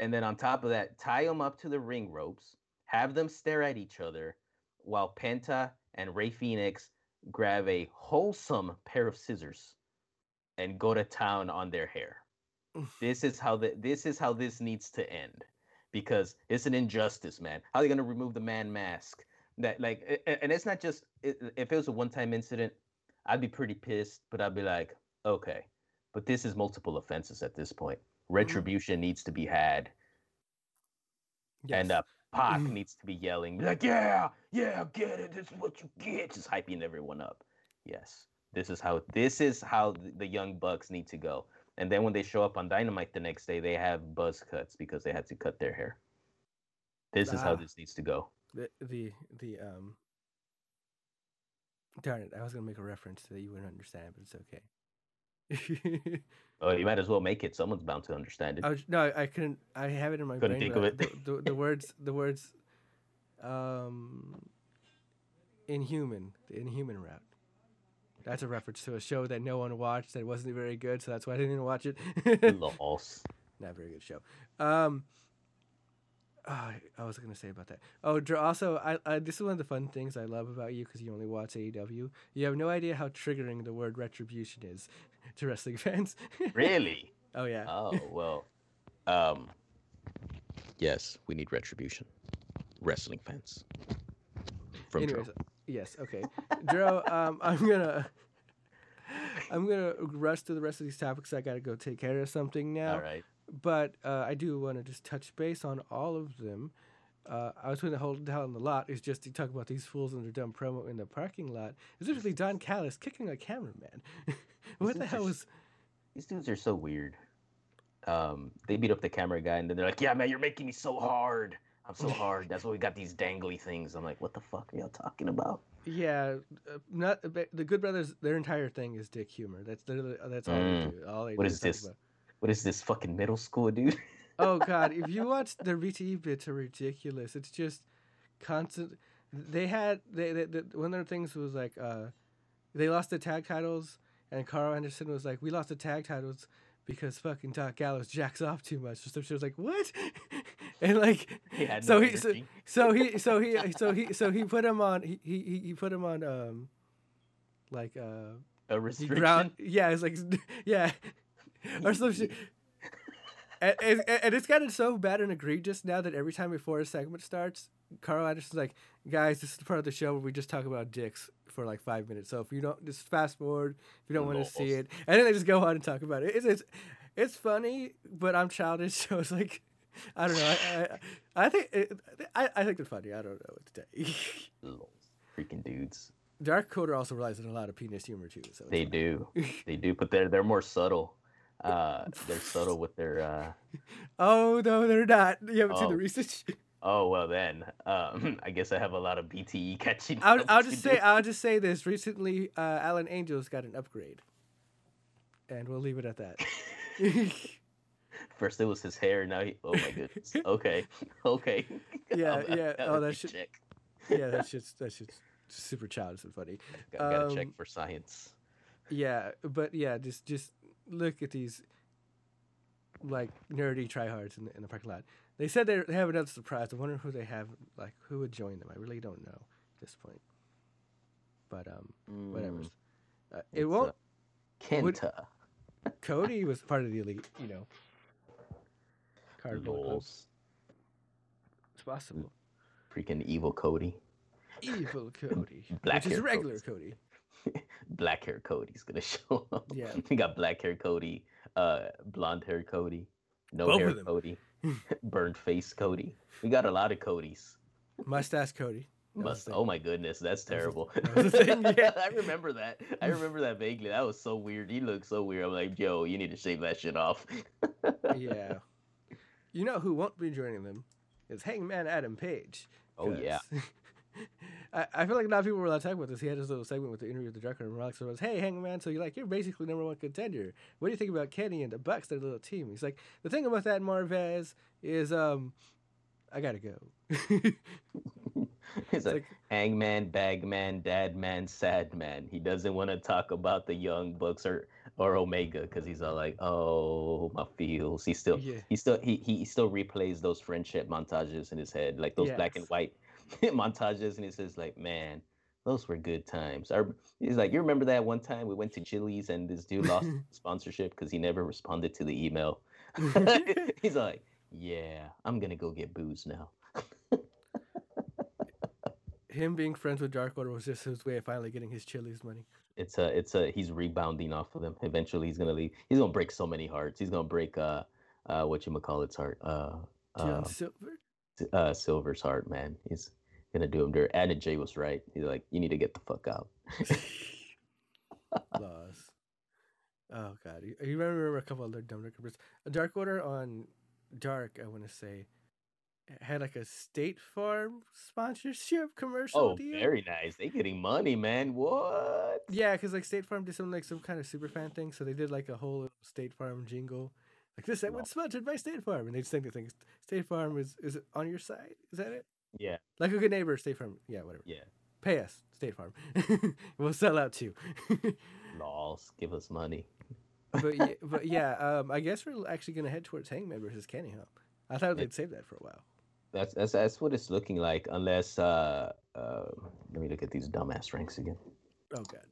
and then on top of that, tie them up to the ring ropes, have them stare at each other, while Penta and Rey Fénix grab a wholesome pair of scissors and go to town on their hair. This is how the, this is how this needs to end because it's an injustice, man. How are they gonna remove the man mask? That like, and it's not just if it was a one-time incident, I'd be pretty pissed, but I'd be like, okay, but this is multiple offenses at this point. Retribution needs to be had, and Yes. uh, Pac Mhm. needs to be yelling, like, yeah, yeah, get it. This is what you get. Just hyping everyone up. Yes, this is how this is how the young bucks need to go. And then when they show up on Dynamite the next day, they have buzz cuts because they had to cut their hair. This is how Ah. this needs to go. the the the um. Darn it! I was gonna make a reference that you wouldn't understand, but it's okay. [LAUGHS] Oh, you might as well make it. Someone's bound to understand it. I was, no, I couldn't. I have it in my Couldn't brain. think of it. The, the, the words, the words, um, inhuman, the inhuman route. That's a reference to a show that no one watched that wasn't very good, so that's why I didn't even watch it. [LAUGHS] Loss. Not a very good show. Um, oh, I- was gonna say about that. Oh, also, I, I this is one of the fun things I love about you because you only watch AEW. You have no idea how triggering the word retribution is [LAUGHS] to wrestling fans. Really? [LAUGHS] oh yeah. Oh well. Um. Yes, we need retribution. Wrestling fans. From Joe. Yes, okay. Dro, um, I'm gonna I'm gonna rush to the rest of these topics. I gotta go take care of something now. All right. But uh, I do want to just touch base on all of them. Uh, I was going to hold down the lot is just to talk about these fools and their dumb promo in the parking lot. It's literally Don Callis kicking a cameraman. [LAUGHS] what the hell was? These dudes are so weird. Um, they beat up the camera guy, and then they're like, "Yeah, man, you're making me so hard. I'm so hard. That's why we got these dangly things." I'm like, "What the fuck are y'all talking about?" Yeah, uh, not the Good Brothers. Their entire thing is dick humor. That's literally that's all Mm. they do. All they What do is this? about- What is this fucking middle school, dude? [LAUGHS] Oh God! if you watch the BTE bits, are ridiculous. It's just constant. They had they, they, they one of their things was like uh, they lost the tag titles, and Karl Anderson was like, "We lost the tag titles because fucking Doc Gallows jacks off too much." So she was like, "What?" [LAUGHS] and like [LAUGHS] He so no he so, so he so he so he so he put him on he he he put him on um like uh a restriction. ground yeah it's like [LAUGHS] yeah or some shit. [LAUGHS] And, and, and it's gotten so bad and egregious now that every time before a segment starts, Karl Anderson's like, "Guys, this is the part of the show where we just talk about dicks for like five minutes. So if you don't, just fast forward if you don't want to see it." And then they just go on and talk about it. It's it's, it's funny, but I'm childish, so it's like, [LAUGHS] I don't know. I I, I think it, I I think they're funny. I don't know what to tell you. [LAUGHS] Freaking dudes. Dark Order also relies on a lot of penis humor too. So They do. [LAUGHS] They do, but they're they're more subtle. Uh, they're subtle with their. Uh, Oh no, they're not. You haven't seen the Oh. research. oh well, then um, I guess I have a lot of BTE catching. I'll, up I'll just do. say I'll just say this. Recently, uh, Alan Angels got an upgrade, and we'll leave it at that. First it was his hair. Now he. Oh my goodness. [LAUGHS] Okay. [LAUGHS] Okay. [LAUGHS] Yeah, yeah. Oh, that should- check. yeah, that's just that's just super childish and funny. Got, gotta check um, for science. Yeah, but yeah, just just look at these like nerdy tryhards in the, in the parking lot. They said they they have another surprise. I wonder who they have. Like who would join them? I really don't know at this point. But um, whatever. Mm, Uh, it won't. uh, Kenta. Cody was part of the elite, you know. Cardboard club. Lols. It's possible. Freaking evil Cody. Evil [LAUGHS] Cody, Black which is hair regular Cody. Cody. [LAUGHS] Black hair Cody's gonna show up. Yeah. [LAUGHS] We got black hair Cody, uh, blonde hair Cody, no Both hair. Cody, burned face Cody. We got a lot of Codys. Mustache Cody. Must, oh my goodness, that's That was terrible. the- that was yeah. I remember that. I remember that vaguely. That was so weird. He looked so weird. I'm like, yo, you need to shave that shit off. yeah. You know who won't be joining them is Hangman Adam Page. Oh yeah. [LAUGHS] I, I feel like a lot of people were allowed to talk about this. He had his little segment with the interview with the director and Rolex. So it was, "Hey, Hangman, so you're like you're basically number one contender. What do you think about Kenny and the Bucks, their little team?" He's like, "The thing about that Marvez is, um, I gotta go." [LAUGHS] It's like, like- hangman, bagman, dadman, Sadman. He doesn't want to talk about the young bucks or or Omega because he's all like, oh my feels. He still Yeah. he still he he still replays those friendship montages in his head, like those black and white [LAUGHS] montages, and he says like, man. Those were good times. I, he's like, you remember that one time we went to Chili's and this dude lost [LAUGHS] sponsorship because he never responded to the email. [LAUGHS] he's like, yeah, I'm gonna go get booze now. Him being friends with Dark Order was just his way of finally getting his Chili's money. it's a it's a he's rebounding off of them. Eventually, he's gonna leave. He's gonna break so many hearts. He's gonna break uh uh what you call its heart uh John uh, Silver. Uh Silver's heart. Man, he's gonna do him dirt. And Jay was right. He's like, you need to get the fuck out. [LAUGHS] Laws. Oh god, you, you remember a couple other dumb records? A Dark Order on Dark, I want to say, had like a State Farm sponsorship commercial Oh, deal. very nice. They getting money, man. What? Yeah, because like State Farm did some like some kind of super fan thing, so they did like a whole State Farm jingle. Like this segment's sponsored by State Farm, and they just think they think State Farm is is it on your side? Is that it? Yeah, Like a good neighbor, State Farm. Yeah, whatever. yeah. Pay us, State Farm. [LAUGHS] we'll sell out too. [LAUGHS] Laws, give us money. but yeah, [LAUGHS] but yeah, um, I guess we're actually gonna head towards Hangman versus Kenny, huh? I thought Yeah. they'd save that for a while. That's that's that's what it's looking like. Unless uh uh, let me look at these dumbass ranks again. Oh god.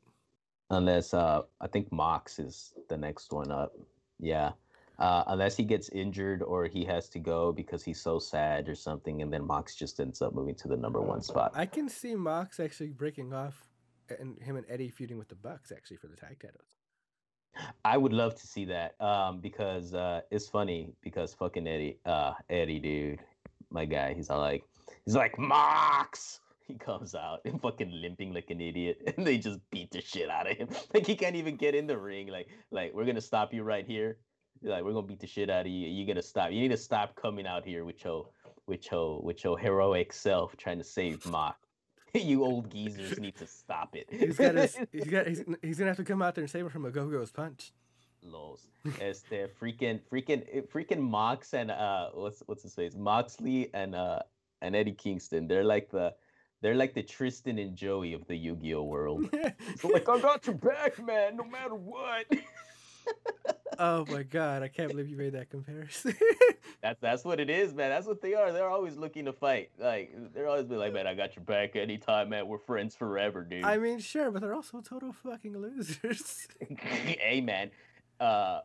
unless uh I think Mox is the next one up. Yeah. Uh, unless he gets injured or he has to go because he's so sad or something, and then Mox just ends up moving to the number one spot. I can see Mox actually breaking off, and him and Eddie feuding with the Bucks actually for the tag titles. I would love to see that. Um, because uh, it's funny because fucking Eddie, uh, Eddie, dude, my guy, he's all like, he's like Mox. [LAUGHS] He comes out and fucking limping like an idiot, [LAUGHS] and they just beat the shit out of him. [LAUGHS] Like he can't even get in the ring. Like, like we're gonna stop you right here. Like we're gonna beat the shit out of you. You're gonna stop. You need to stop coming out here with your, with your, with your heroic self trying to save Mox. you old geezers need to stop it. He's got his, he's got he's, he's gonna have to come out there and save him from a Ogogo's punch. Lols. Este freaking freaking eh, freaking Mox and uh what's what's his face? Moxley and uh and Eddie Kingston. They're like the they're like the Tristan and Joey of the Yu-Gi-Oh world. [LAUGHS] So like I got your back, man, no matter what. [LAUGHS] [LAUGHS] oh my god, I can't believe you made that comparison. that's that's what it is, man. That's what they are. They're always looking to fight. Like they're always be like, man, I got your back anytime, man. We're friends forever, dude. I mean, sure, but they're also total fucking losers. hey, man. Uh,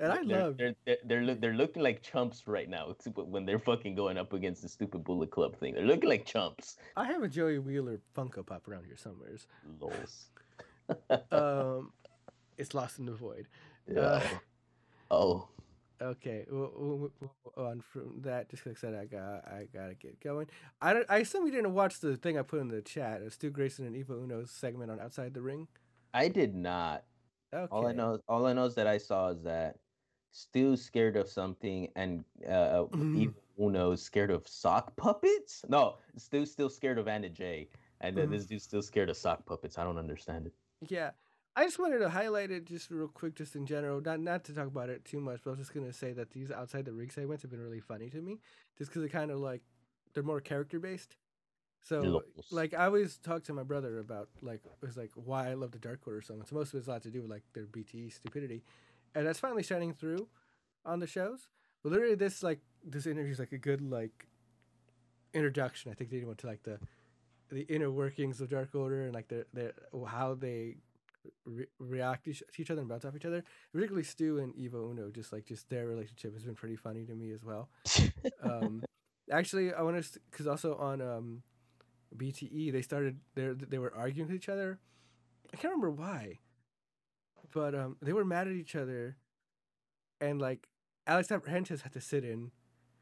and I they're, love they're, they're they're look- they're looking like chumps right now when they're fucking going up against the stupid Bullet Club thing. They're looking like chumps. I have a Joey Wheeler Funko Pop around here somewheres. Lols. [LAUGHS] Um, it's lost in the void. Yeah. Uh, [LAUGHS] oh. Okay, we'll, we'll, we'll on from that. Just like I said, I got I gotta get going. I don't. I assume you didn't watch the thing I put in the chat. Uh, Stu Grayson and Evil Uno's segment on Outside the Ring. I did not. Okay. All I know, all I know is that I saw is that Stu's scared of something, and uh, Mhm. Evil Uno's scared of sock puppets. No, Stu's still scared of Anna Jay, and then Mhm. this dude's still scared of sock puppets. I don't understand it. Yeah, I just wanted to highlight it just real quick, just in general, not not to talk about it too much, but I was just gonna say that these outside the ring segments have been really funny to me, just because they kind of like they're more character based. So like I always talk to my brother about like it was like why I love the Dark Order so much. Most of it's a lot to do with like their BTE stupidity, and that's finally shining through on the shows. But literally, this like this interview is like a good like introduction. I think they went to like the the inner workings of Dark Order and like their their how they re- react to each, other and bounce off each other. Particularly Stu and Evil Uno, just like just their relationship has been pretty funny to me as well. [LAUGHS] Um, actually, I want to because also on um, BTE they started they they were arguing with each other. I can't remember why, but um, they were mad at each other, and like Alex Apprentice had to sit in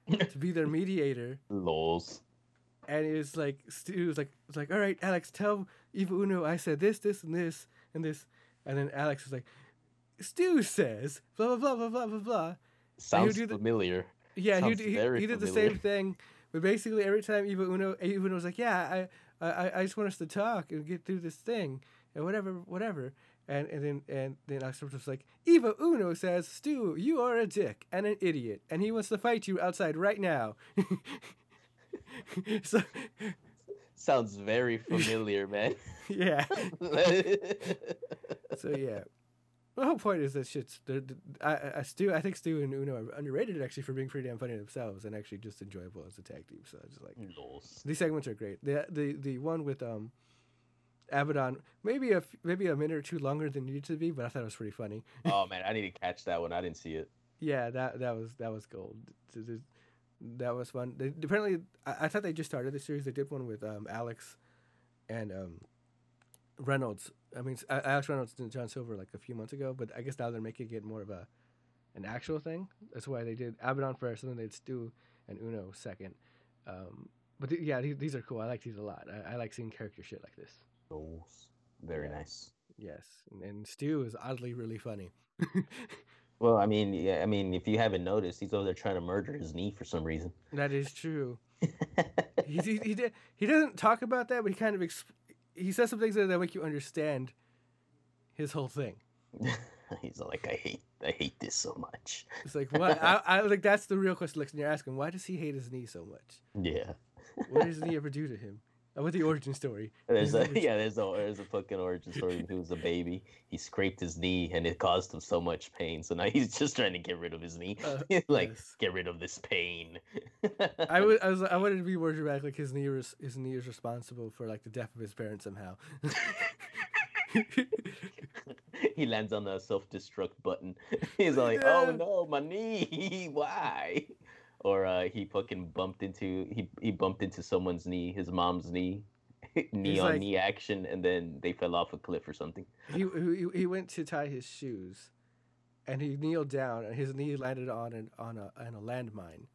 [LAUGHS] to be their mediator. Lols. and it was like Stu was like was like, all right, Alex, tell Evil Uno I said this, this, and this, and this, and then Alex was like, Stu says blah blah blah blah blah blah blah. Sounds the- familiar. Yeah, he, Sounds he, very he did the same thing, but basically every time Evil Uno Evil Uno was like, yeah, I I I just want us to talk and get through this thing and whatever whatever. And, and then and then Alex was like, Evil Uno says, Stu, you are a dick and an idiot, and he wants to fight you outside right now. [LAUGHS] so Sounds very familiar, man. [LAUGHS] yeah. [LAUGHS] So yeah, the whole point is that shit's. I, I Stu. I think Stu and Uno are underrated actually for being pretty damn funny themselves and actually just enjoyable as a tag team. So I just like Lols. these segments are great. The the the one with um, Abaddon maybe a maybe a minute or two longer than it needed to be, but I thought it was pretty funny. [LAUGHS] Oh man, I need to catch that one. I didn't see it. Yeah, that that was that was gold. Th- th- That was fun. They, apparently, I, I thought they just started the series. They did one with um, Alex and um, Reynolds. I mean, s- A- Alex Reynolds and John Silver like a few months ago, but I guess now they're making it more of a an actual thing. That's why they did Abaddon first, and then they'd Stu and Uno second. Um, but th- yeah, these, these are cool. I like these a lot. I, I like seeing character shit like this. Lols. Very Yeah. nice. Yes, and, and Stu is oddly really funny. [LAUGHS] Well, I mean, yeah, I mean, if you haven't noticed, he's over there trying to murder his knee for some reason. that is true. [LAUGHS] he, he, he, did, he doesn't talk about that, but he kind of exp- he says some things that, that make you understand his whole thing. [LAUGHS] he's like, I hate, I hate this so much. It's like what I, I like that's the real question. Like you're asking, why does he hate his knee so much? Yeah. What does his knee ever do to him? Uh, with the origin story. [LAUGHS] There's a yeah, there's a there's a fucking origin story. When he was a baby, he scraped his knee and it caused him so much pain. So now he's just trying to get rid of his knee. Uh, [LAUGHS] like yes. get rid of this pain. [LAUGHS] I would, I was, I wanted to be more dramatic. Like his knee, was, his knee is responsible for like the death of his parents somehow. he lands on the self-destruct button. He's like, Yeah. "Oh no, my knee! Why?" Or uh, he fucking bumped into he he bumped into someone's knee, his mom's knee, [LAUGHS] knee on like- knee action, and then they fell off a cliff or something. he, he he went to tie his shoes, and he kneeled down, and his knee landed on an on a on a landmine.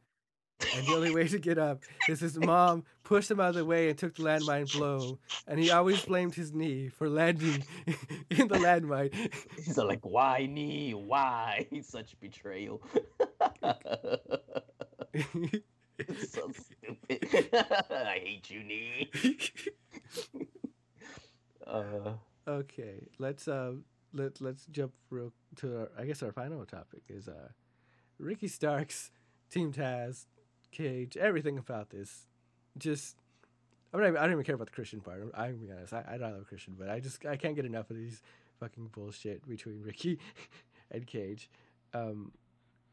And the only way to get up is his mom pushed him out of the way and took the landmine blow. And he always blamed his knee for landing [LAUGHS] in the landmine. He's like, "Why knee? Why?" [LAUGHS] Such betrayal. It's so [LAUGHS] stupid. [LAUGHS] I hate you, knee. [LAUGHS] Uh, okay, let's uh let let's jump real to our, I guess our final topic is uh Ricky Starks, Team Taz, Cage, everything about this. Just I, mean, I don't even care about the Christian part. I'm, I'm gonna be honest. I, I don't love Christian, but I just I can't get enough of these fucking bullshit between Ricky and Cage. Um,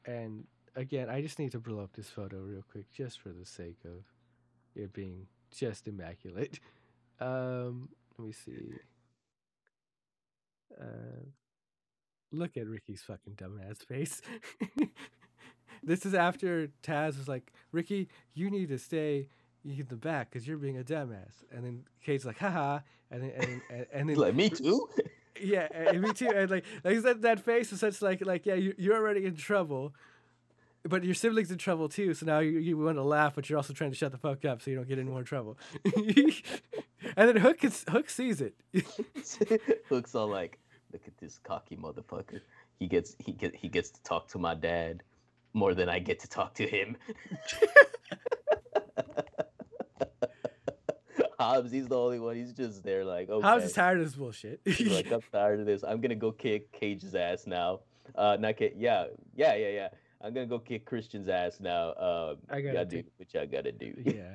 and again, I just need to blow up this photo real quick, just for the sake of it being just immaculate. [LAUGHS] Um, let me see. Uh, look at Ricky's fucking dumbass face. [LAUGHS] this is after Taz was like, Ricky, you need to stay in the back because you're being a dumbass. And then Kate's like, haha. And then, and, and, and then, like me too. [LAUGHS] yeah, and me too. And like, like that, that face is such like, like, yeah, you, you're already in trouble, but your siblings in trouble too. So now you, you want to laugh, but you're also trying to shut the fuck up so you don't get in more trouble. [LAUGHS] and then Hook is, Hook sees it. [LAUGHS] Hook's all like, "Look at this cocky motherfucker. He gets he get he gets to talk to my dad more than I get to talk to him." [LAUGHS] Hobbs, he's the only one. He's just there, like, okay. Hobbs is tired of this bullshit. He's like, I'm tired of this. I'm gonna go kick Cage's ass now. Uh, not kick. Yeah, yeah, yeah, yeah. I'm gonna go kick Christian's ass now. Uh, I gotta do do- what I gotta do. [LAUGHS] yeah.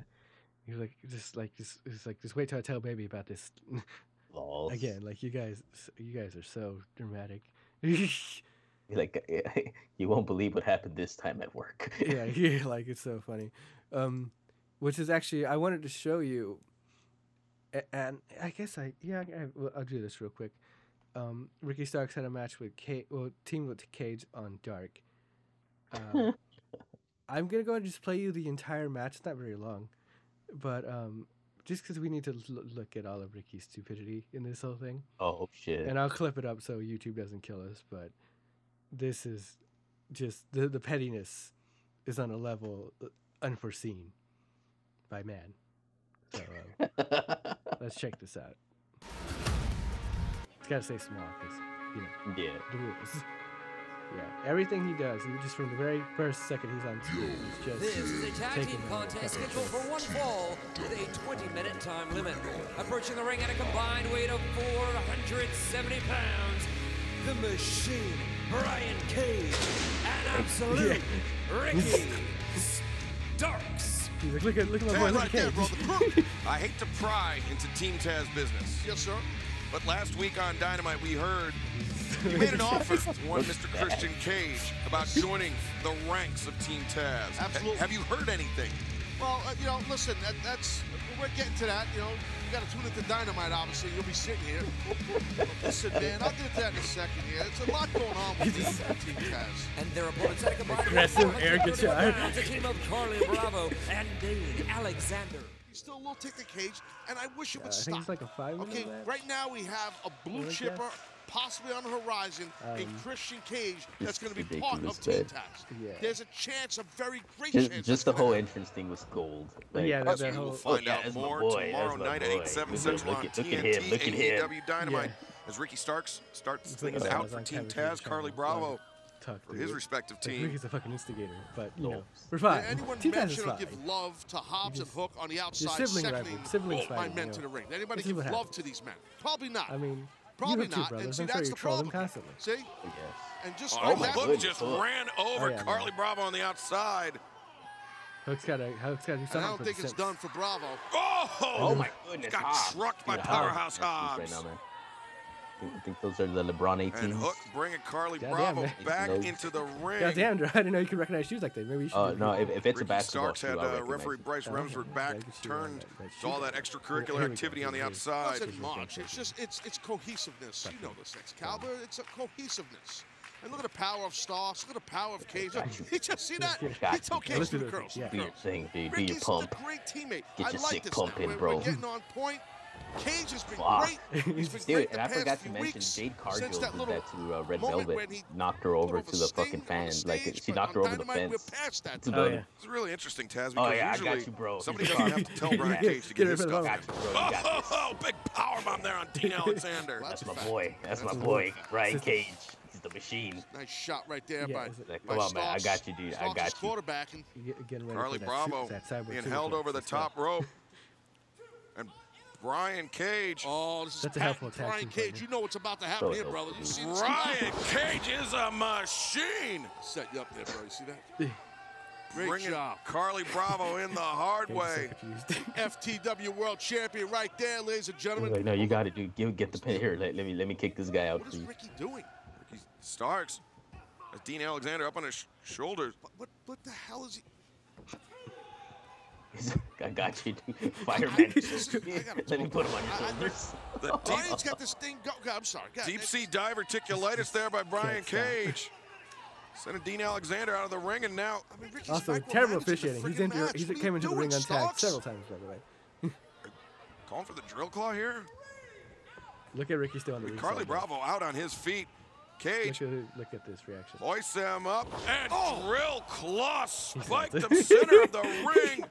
He's like, just like, just, it's like, just wait till I tell baby about this [LAUGHS] Lols. again. Like, you guys, you guys are so dramatic. [LAUGHS] Like, you won't believe what happened this time at work. yeah, yeah, like it's so funny. Um, which is actually I wanted to show you, and I guess I yeah I, well, I'll do this real quick. Um, Ricky Starks had a match with Cage, well, teamed with Cage on Dark. Um, [LAUGHS] I'm gonna go and just play you the entire match. It's not very long, but um, just because we need to l- look at all of Ricky's stupidity in this whole thing, oh shit. and I'll clip it up so YouTube doesn't kill us. But this is just the the pettiness is on a level uh, unforeseen by man. So uh, [LAUGHS] let's check this out. It's gotta stay small because you know yeah. the rules. Yeah, everything he does, he just from the very first second he's on screen, he's just This is a tag team contest fucking scheduled for one fall with a 20-minute time limit. Approaching the ring at a combined weight of 470 pounds, the Machine, Brian Cage, and [LAUGHS] Absolute Ricky Starks. He's like, look at look at my boy, Ted, look right at there, Cage. brother. [LAUGHS] I hate to pry into Team Taz business. Yes, sir. But last week on Dynamite, we heard [LAUGHS] you made an offer to one Mr. Christian Cage about joining the ranks of Team Taz. Absolutely. Have you heard anything? Well, uh, you know, listen, that, that's we're getting to that. You know, you got to tune into Dynamite. Obviously, you'll be sitting here. [LAUGHS] listen, man, I'll get to that in a second. Here, it's a lot going on with Team, [LAUGHS] Team Taz. And their opponents at a combined weight of Aggressive air 431 guitar. pounds, a team of Carlie Bravo and Dean Alexander. He's still a little tick the cage, and I wish it Uh, would I stop. think it's like a five minute Okay, match. right now we have a blue chipper. that? Chipper possibly on the horizon, a Um, Christian Cage that's going to be part of Team man. Taz. Yeah. There's a chance, a very great Just, chance. just the whole happen. entrance thing was gold. yeah, that- Us, that we will whole- find Oh, yeah, out that's my more boy, tomorrow that's my at boy. 8, 7 Look- Central look on at- look TNT at him, look at him. AEW Dynamite. Yeah. As Ricky Starks starts It's things out for Team Taz, Carlie. Bravo Talk for his it. respective Like, team. Ricky's a fucking instigator, but you know, No. we're fine. Did anyone Team Taz is mention or fine. give love to Hobbs just- and Hook on the outside, sibling seconding rivalry, siblings my fighting, men you to the ring? Did anybody give what love happens. to these men? Probably not. I mean, Probably you have not. brothers. And see, I'm that's you the problem. constantly. See, Yes. and just Oh, like oh my Hook goodness, just Hook. ran over Oh, yeah, Carlie no. Bravo on the outside. Hook's got to Hook's got to do and something I don't think it's Sims. done for Bravo. Oh, Oh my goodness. Got Hobbs. trucked by Dude, Powerhouse Hobbs. Right Hobbs. Now, man. I think, I think those are the LeBron 18s. And Hook bringing Carlie Goddamn, Bravo man. back Nope. into the ring. Goddamn, Dro, I didn't know you could recognize shoes like that. Maybe you should. Oh do no! If, if it's a basketball Starks shoe, had I'll uh, referee. Bryce Oh, okay. Back, Yeah, you should, uh, turned that- that to all that extracurricular here we go. activity on the Here- outside. Listen, Here's March, your it's just it's it's cohesiveness. You know this, Excalibur. It's a cohesiveness. And look at the power of Starks. Look at the power of Cage. You just see that? It's you, okay bro. for the Listen girls. this, yeah. Do your thing, dude. Do your Ricky's pump. a great teammate. Get I your like sick this pump in, bro. We're getting on point. Cage has been Fuck. great. [LAUGHS] He's been Dude, great and the I past forgot to mention Jade Cargill since did that that to uh, Red Velvet. he Knocked her over to the fucking on fan. stage, Like she knocked her over the fence. We're past that. to Oh, the- yeah. It's really interesting, Taz, because Oh yeah, I got you, bro. somebody He's doesn't have to tell [LAUGHS] Brian Cage to get get his the stuff. Got you, bro. You got. [LAUGHS] Oh, big power bomb there on Dean Alexander. That's my boy. That's my boy, wolf. Brian Cage. He's the machine. Nice shot right there Yeah, by, is it- Like, by come on, man. I got you, dude. I got you. quarterbacking. Get- Getting ready Carlie for that, Bravo su- that cyborg being held over the top rope. And Brian Cage. Oh, this is That's a patent helpful tag Brian team Cage. partner. You know what's about to happen So here, helpful, brother. You see this? Brian Cage is a machine. Set you up there, bro. You see that? Great Bringing job. Carlie Bravo in the [LAUGHS] hard Cage is so way. [LAUGHS] FTW World Champion right there, ladies and He's gentlemen. like, no, you got it, dude. Give, get the pin here. Let, let me let me kick this guy out What for is you. Ricky doing? Ricky Starks. As Dean Alexander up on his sh- shoulders. What, what, what the hell is he? He's- I got you, dude. Fireman. [LAUGHS] I gotta [LAUGHS] let me put him on your I- I- shoulders. The [LAUGHS] deep, Brian's got this thing go. go- I'm sorry. God, deep that- sea diverticulitis there by Brian Cage. Sending Dean Alexander out of the ring, and now I mean, Ricky's Also, micromanaging terrible officiating. He's friggin' into match. he's came you into the doing, ring untagged several times, by the way. calling for the drill claw here. Look at Ricky still on the ring. Carlie Bravo out on his feet. Cage Look at, look at this reaction. hoists him up and oh! drill claw spiked it. him center of the ring.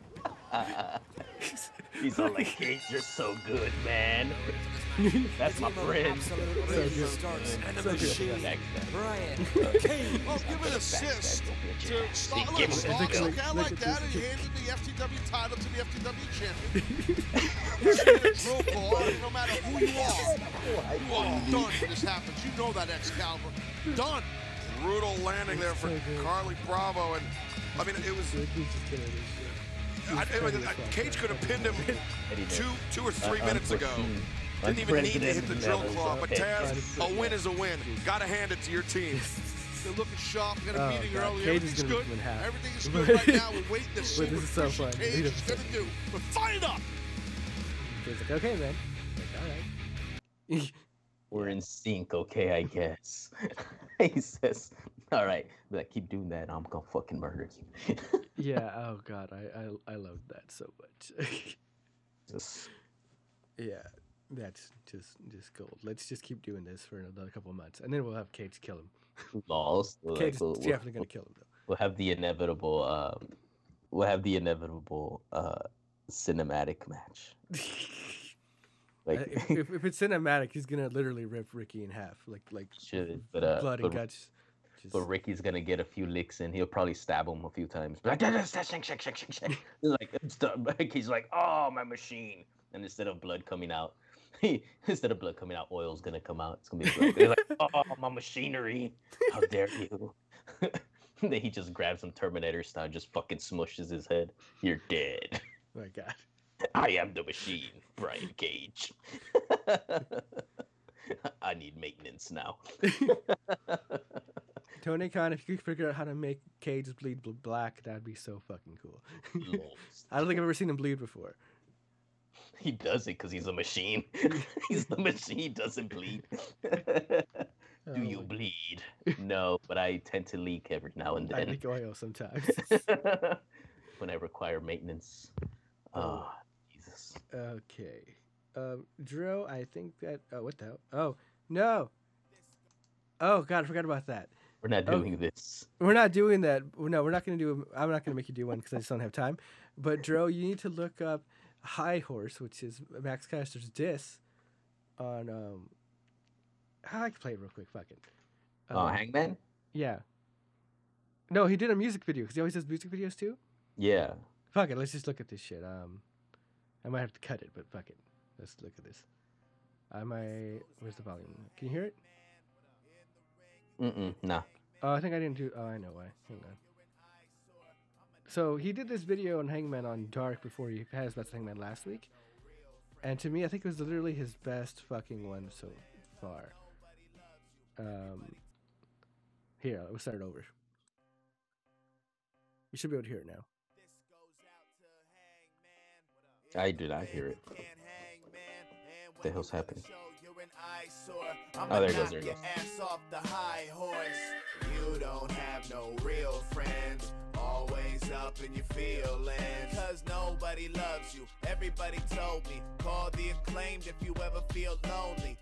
[LAUGHS] He's all like, Cage, you're so good, man. [LAUGHS] That's my friend. So Razor good. Starks and So good. machine. Backstab. Brian [LAUGHS] Cage. Oh, give an assist to Starks. Give Look, him Starks, okay, I like that. this. He handed the FTW title to the FTW champion. He's in a drill claw, no matter who you are. Oh, you are done if this happens. You know that Excalibur. Done. Brutal landing there for Carlie Bravo, and I mean it was. I, I mean, He's funny as Cage could have pinned him two, two or three Uh, minutes ago. Didn't even need to hit the drill claw, but. Taz, a win is a win. Gotta hand it to your team. [LAUGHS] They're looking sharp. We got a Oh, meeting God. earlier. Cage Everything's good. rip him in half. Everything is [LAUGHS] good right now. We're waiting to see But this what is so fun. Cage is going to do. But fired up. He's like, okay, man. Like, all right. [LAUGHS] We're in sync, okay, I guess. he says, all right, be like, keep doing that, I'm gonna fucking murder you. yeah. [LAUGHS] Oh God, I I I love that so much. [LAUGHS] Just, yeah, that's just just gold. Let's just keep doing this for another couple of months, and then we'll have Cage kill him. laws. [LAUGHS] Like, Cage is we'll, definitely gonna kill him though. we'll have the inevitable, um, we'll have the inevitable uh, cinematic match. Like, Uh, if, if, it's cinematic, he's gonna literally rip Ricky in half, like like should, but uh, blood and guts. Just, but Ricky's gonna get a few licks in. He'll probably stab him a few times. Be like, "Da, da, da, shake, shake, shake, shake, shake." [LAUGHS] He's [LAUGHS] like, he's like, oh, my machine. And instead of blood coming out, [LAUGHS] he, instead of blood coming out, oil's gonna come out. It's gonna be blood. He's like, oh, my machinery. How dare you? then he just grabs some Terminator style, just fucking smushes his head. You're dead. my God. I am the machine, Brian Cage. I need maintenance now. Tony Khan, if you could figure out how to make Cage bleed bl- black, that'd be so fucking cool. [LAUGHS] I don't think I've ever seen him bleed before. He does it because he's a machine. [LAUGHS] [LAUGHS] he's the machine. He doesn't bleed. Oh Do you my- bleed? No, but I tend to leak every now and then. I leak oil sometimes. when I require maintenance. Oh, Jesus. okay. Um, Dro, I think that. Oh, what the hell? Oh, no. Oh, God, I forgot about that. We're not Oh. doing this. We're not doing that. No, we're not going to do. I'm not going to make you do one because I just don't have time. But Dro, you need to look up High Horse, which is Max Caster's diss on. um I can play it real quick. Fuck it. Oh, Um, Hangman? Yeah. No, he did a music video because he always does music videos too. Yeah. Fuck it. Let's just look at this shit. Um, I might have to cut it, but fuck it. Let's look at this. I might. Where's the volume? Can you hear it? Mm-mm. Nah. Oh, I think I didn't do. Oh, I know why. Hang on. So he did this video on Hangman on Dark before he had his best Hangman last week, and to me, I think it was literally his best fucking one so far. Um, here, we'll start it over. You should be able to hear it now. I do not hear it. What the hell's happening? Oh, there goes, there goes. Ass off the high horse. You don't have no real friends. Always up in your feelings. Cause nobody loves you. Everybody told me. Call the acclaimed if you ever feel lonely.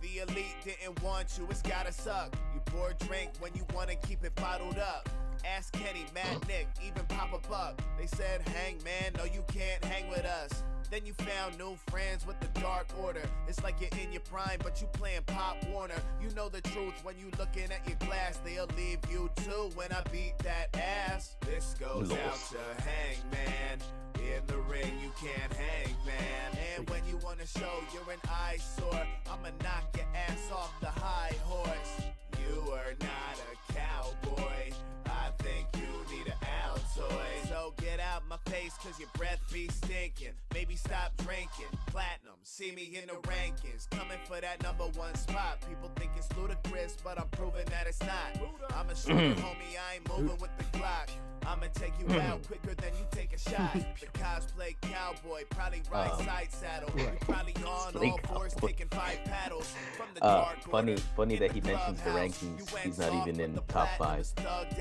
The elite didn't want you, it's gotta suck. You pour a drink when you wanna keep it bottled up. Ask Kenny, Matt, Nick, even Papa Buck. They said, hang man, no you can't hang with us. Then you found new friends with the dark order. It's like you're in your prime, but you playing Pop Warner. You know the truth when you looking at your glass. They'll leave you too when I beat that ass. This goes Lord. out to Hangman. In the ring, you can't hang, man. And when you wanna show you're an eyesore, I'ma knock your ass off the high horse. You are not a cowboy. I think you need an Altoid. So get out my face, cause your breath be stinking. Maybe stop drinking. Platinum, see me in the rankings. Coming for that number one spot. People think it's ludicrous, but I'm proving that it's not. I'm a shooter, mm-hmm. homie, I ain't moving with the Glock. I'ma take you out quicker than you take a shot. The cosplay cowboy, probably right Um, side saddle. You probably on all fours taking five paddles. From the Uh, dark funny- funny that he mentions the rankings. He's not even in the top five.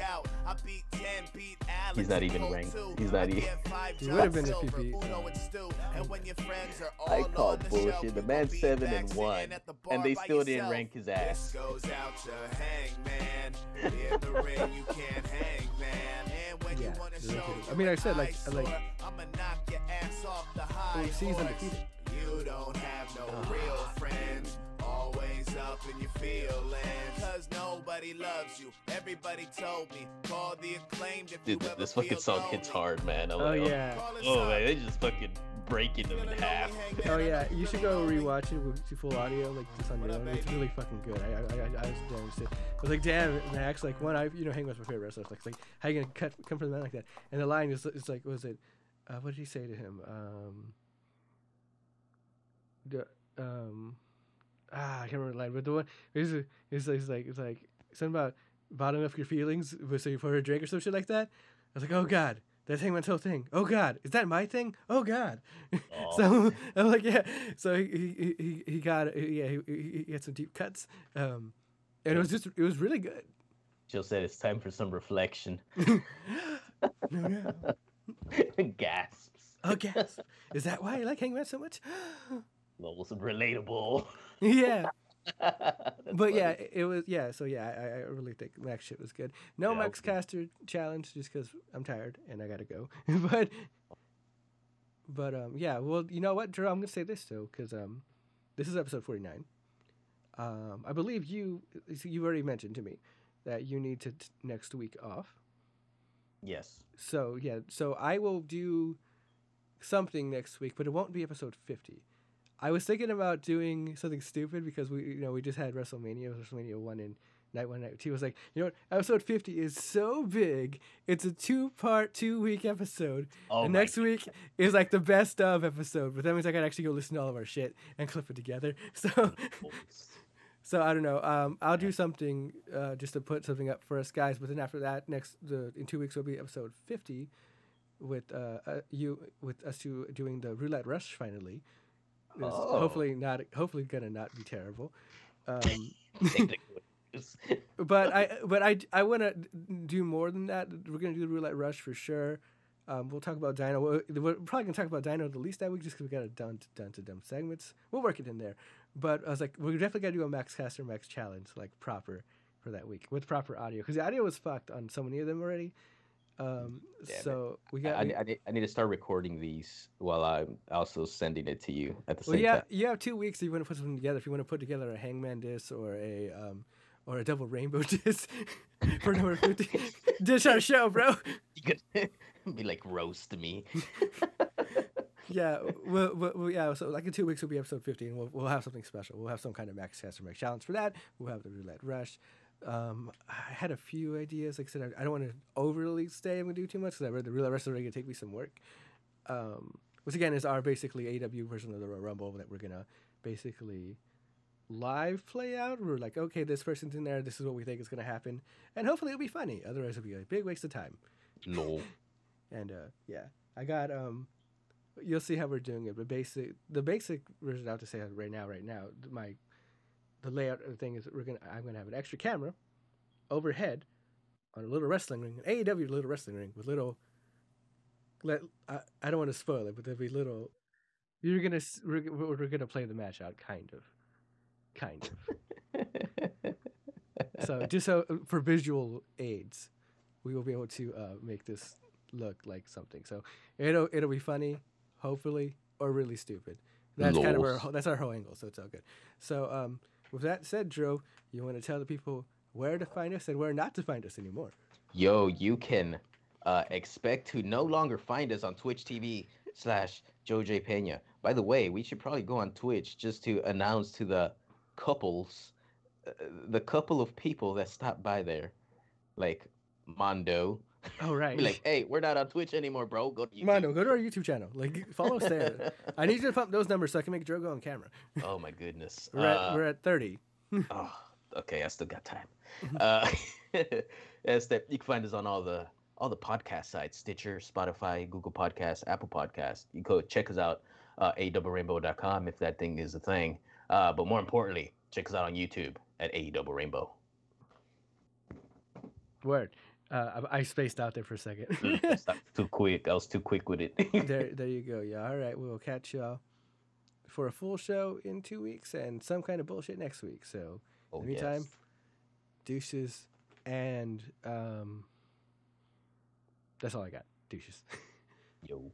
out. I beat 10, beat Alex, He's not even ranked. too. He's not I even- He would've been if he beat, Uno and Stu. And when your friends are I all call on the bullshit. Show, The you man's seven and one, at the bar and they by still didn't rank his ass. This goes out to Hangman. In the ring, you can't hang, man. Yeah, you wanna show. I mean, I said, like- like- I'ma knock your ass off the high Well, see, he's horse. undefeated. You don't have no uh-huh. real friends. Always up in your feelings. Cause nobody loves you. Everybody told me. Call the acclaimed if Dude, you ever this fucking feel song hits hard, man. I'm Oh like, yeah. Oh man, they just fucking breaking them in half. Oh yeah, you should go lonely. rewatch it with full audio, like just on your own. It's really fucking good. I I, I, I was damn sick. I was like, damn, Max. Like when I, you know, Hangman's my favorite wrestler. Like, it's like how you gonna cut come from the man like that? And the line is, is like, was it? Uh, what did he say to him? Um. The um. Ah, I can't remember the line, but the one is is is like it's like something about bottling up your feelings, so you pour a drink or some shit like that. I was like, oh god. That's Hangman's whole thing. Oh God, is that my thing? Oh God. [LAUGHS] Aw. so I'm like, yeah. So he he he, he got yeah he, he had some deep cuts, um, and it was just it was really good. Jill said it's time for some reflection. [LAUGHS] No, no. [LAUGHS] Gasps. Oh gasp! Is that why I like Hangman so much? [GASPS] Lowell's relatable. [LAUGHS] yeah. [LAUGHS] But yeah, funny. it it was yeah. So yeah, I, I really think Max shit was good. No Yeah, Max. Caster challenge just because I'm tired and I gotta go. [LAUGHS] but but um yeah, well you know what, Dro, I'm gonna say this though because um this is episode 49. Um, I believe you you already mentioned to me that you need to t- next week off. yes. So yeah, so I will do something next week, but it won't be episode fifty. I was thinking about doing something stupid because we you know we just had WrestleMania, WrestleMania one and night one, night two. I was like, you know what, episode fifty is so big. It's a two part, two week episode. Oh and next week is like the best of episode, but that means I gotta actually go listen to all of our shit and clip it together. [LAUGHS] So so I don't know. Um, I'll do something uh, just to put something up for us guys. But then after that, next the in two weeks will be episode fifty, with uh, uh you with us two doing the roulette rush finally. Oh. Hopefully not. Hopefully gonna not be terrible. Um, [LAUGHS] [LAUGHS] but I but I I want to do more than that. We're gonna do the roulette rush for sure. Um, we'll talk about Dino. We're we're probably gonna talk about Dino the least that week just because we got it done to, done to dumb segments. We'll work it in there. But I was like, we're definitely gotta do a Max Caster Max challenge like proper for that week with proper audio because the audio was fucked on so many of them already. Um, Damn it. so we got. I, we- I need, I need to start recording these while I'm also sending it to you at the well, same yeah, time. Yeah, you have two weeks if you want to put something together. If you want to put together a Hangman disc or a um, or a double rainbow [LAUGHS] disc [LAUGHS] for number fifty, [LAUGHS] dish our show, bro. You could be like roast me. Yeah, well, well, yeah. So like in two weeks will be episode fifty, and we'll we'll have something special. We'll have some kind of Max Caster Max challenge for that. We'll have the roulette rush. Um, I had a few ideas. Like I said, I, I don't want to overly stay. I'm gonna do too much because I read the is already gonna take me some work. Um, which again is our basically AW version of the Royal Rumble that we're gonna basically live play out. We're like, okay, this person's in there. This is what we think is gonna happen, and hopefully it'll be funny. Otherwise, it'll be a big waste of time. No. [LAUGHS] And uh, yeah, I got um, you'll see how we're doing it. But basic, the basic version I have to say right now, right now, my the layout of the thing is that we're gonna I'm gonna have an extra camera overhead on a little wrestling ring, an AEW little wrestling ring with little. Let I, I don't want to spoil it, but there'll be little. You're gonna we're, we're gonna play the match out, kind of, kind of. [LAUGHS] so just so for visual aids, we will be able to uh, make this look like something. So it'll it'll be funny, hopefully, or really stupid. That's kind of our that's our whole angle. So it's all good. So um, with that said, Dro, you want to tell the people where to find us and where not to find us anymore. Yo, you can uh, expect to no longer find us on Twitch TV slash Joe J Pena. By the way, we should probably go on Twitch just to announce to the couples, uh, the couple of people that stopped by there, like Mondo. Oh [LAUGHS] right. Be like, hey, we're not on Twitch anymore, bro. Go to YouTube. Mondo, go to our YouTube channel. Like follow us [LAUGHS] there. I need you to pump those numbers so I can make Dro go on camera. oh my goodness. [LAUGHS] We're at Uh, we're at thirty. Oh, okay, I still got time. uh, yes, that you can find us on all the all the podcast sites: Stitcher, Spotify, Google Podcasts, Apple Podcasts. You go check us out, uh, aedoublerainbow.com if that thing is a thing. Uh, but more importantly, check us out on YouTube at AE Double Rainbow. Word. Uh, I, spaced out there for a second. [LAUGHS] Too quick. I was too quick with it. [LAUGHS] there, there you go. Yeah. All right. We will catch y'all for a full show in two weeks and some kind of bullshit next week. So, oh, anytime, yes. douches, and um, that's all I got. Douches. [LAUGHS] Yo.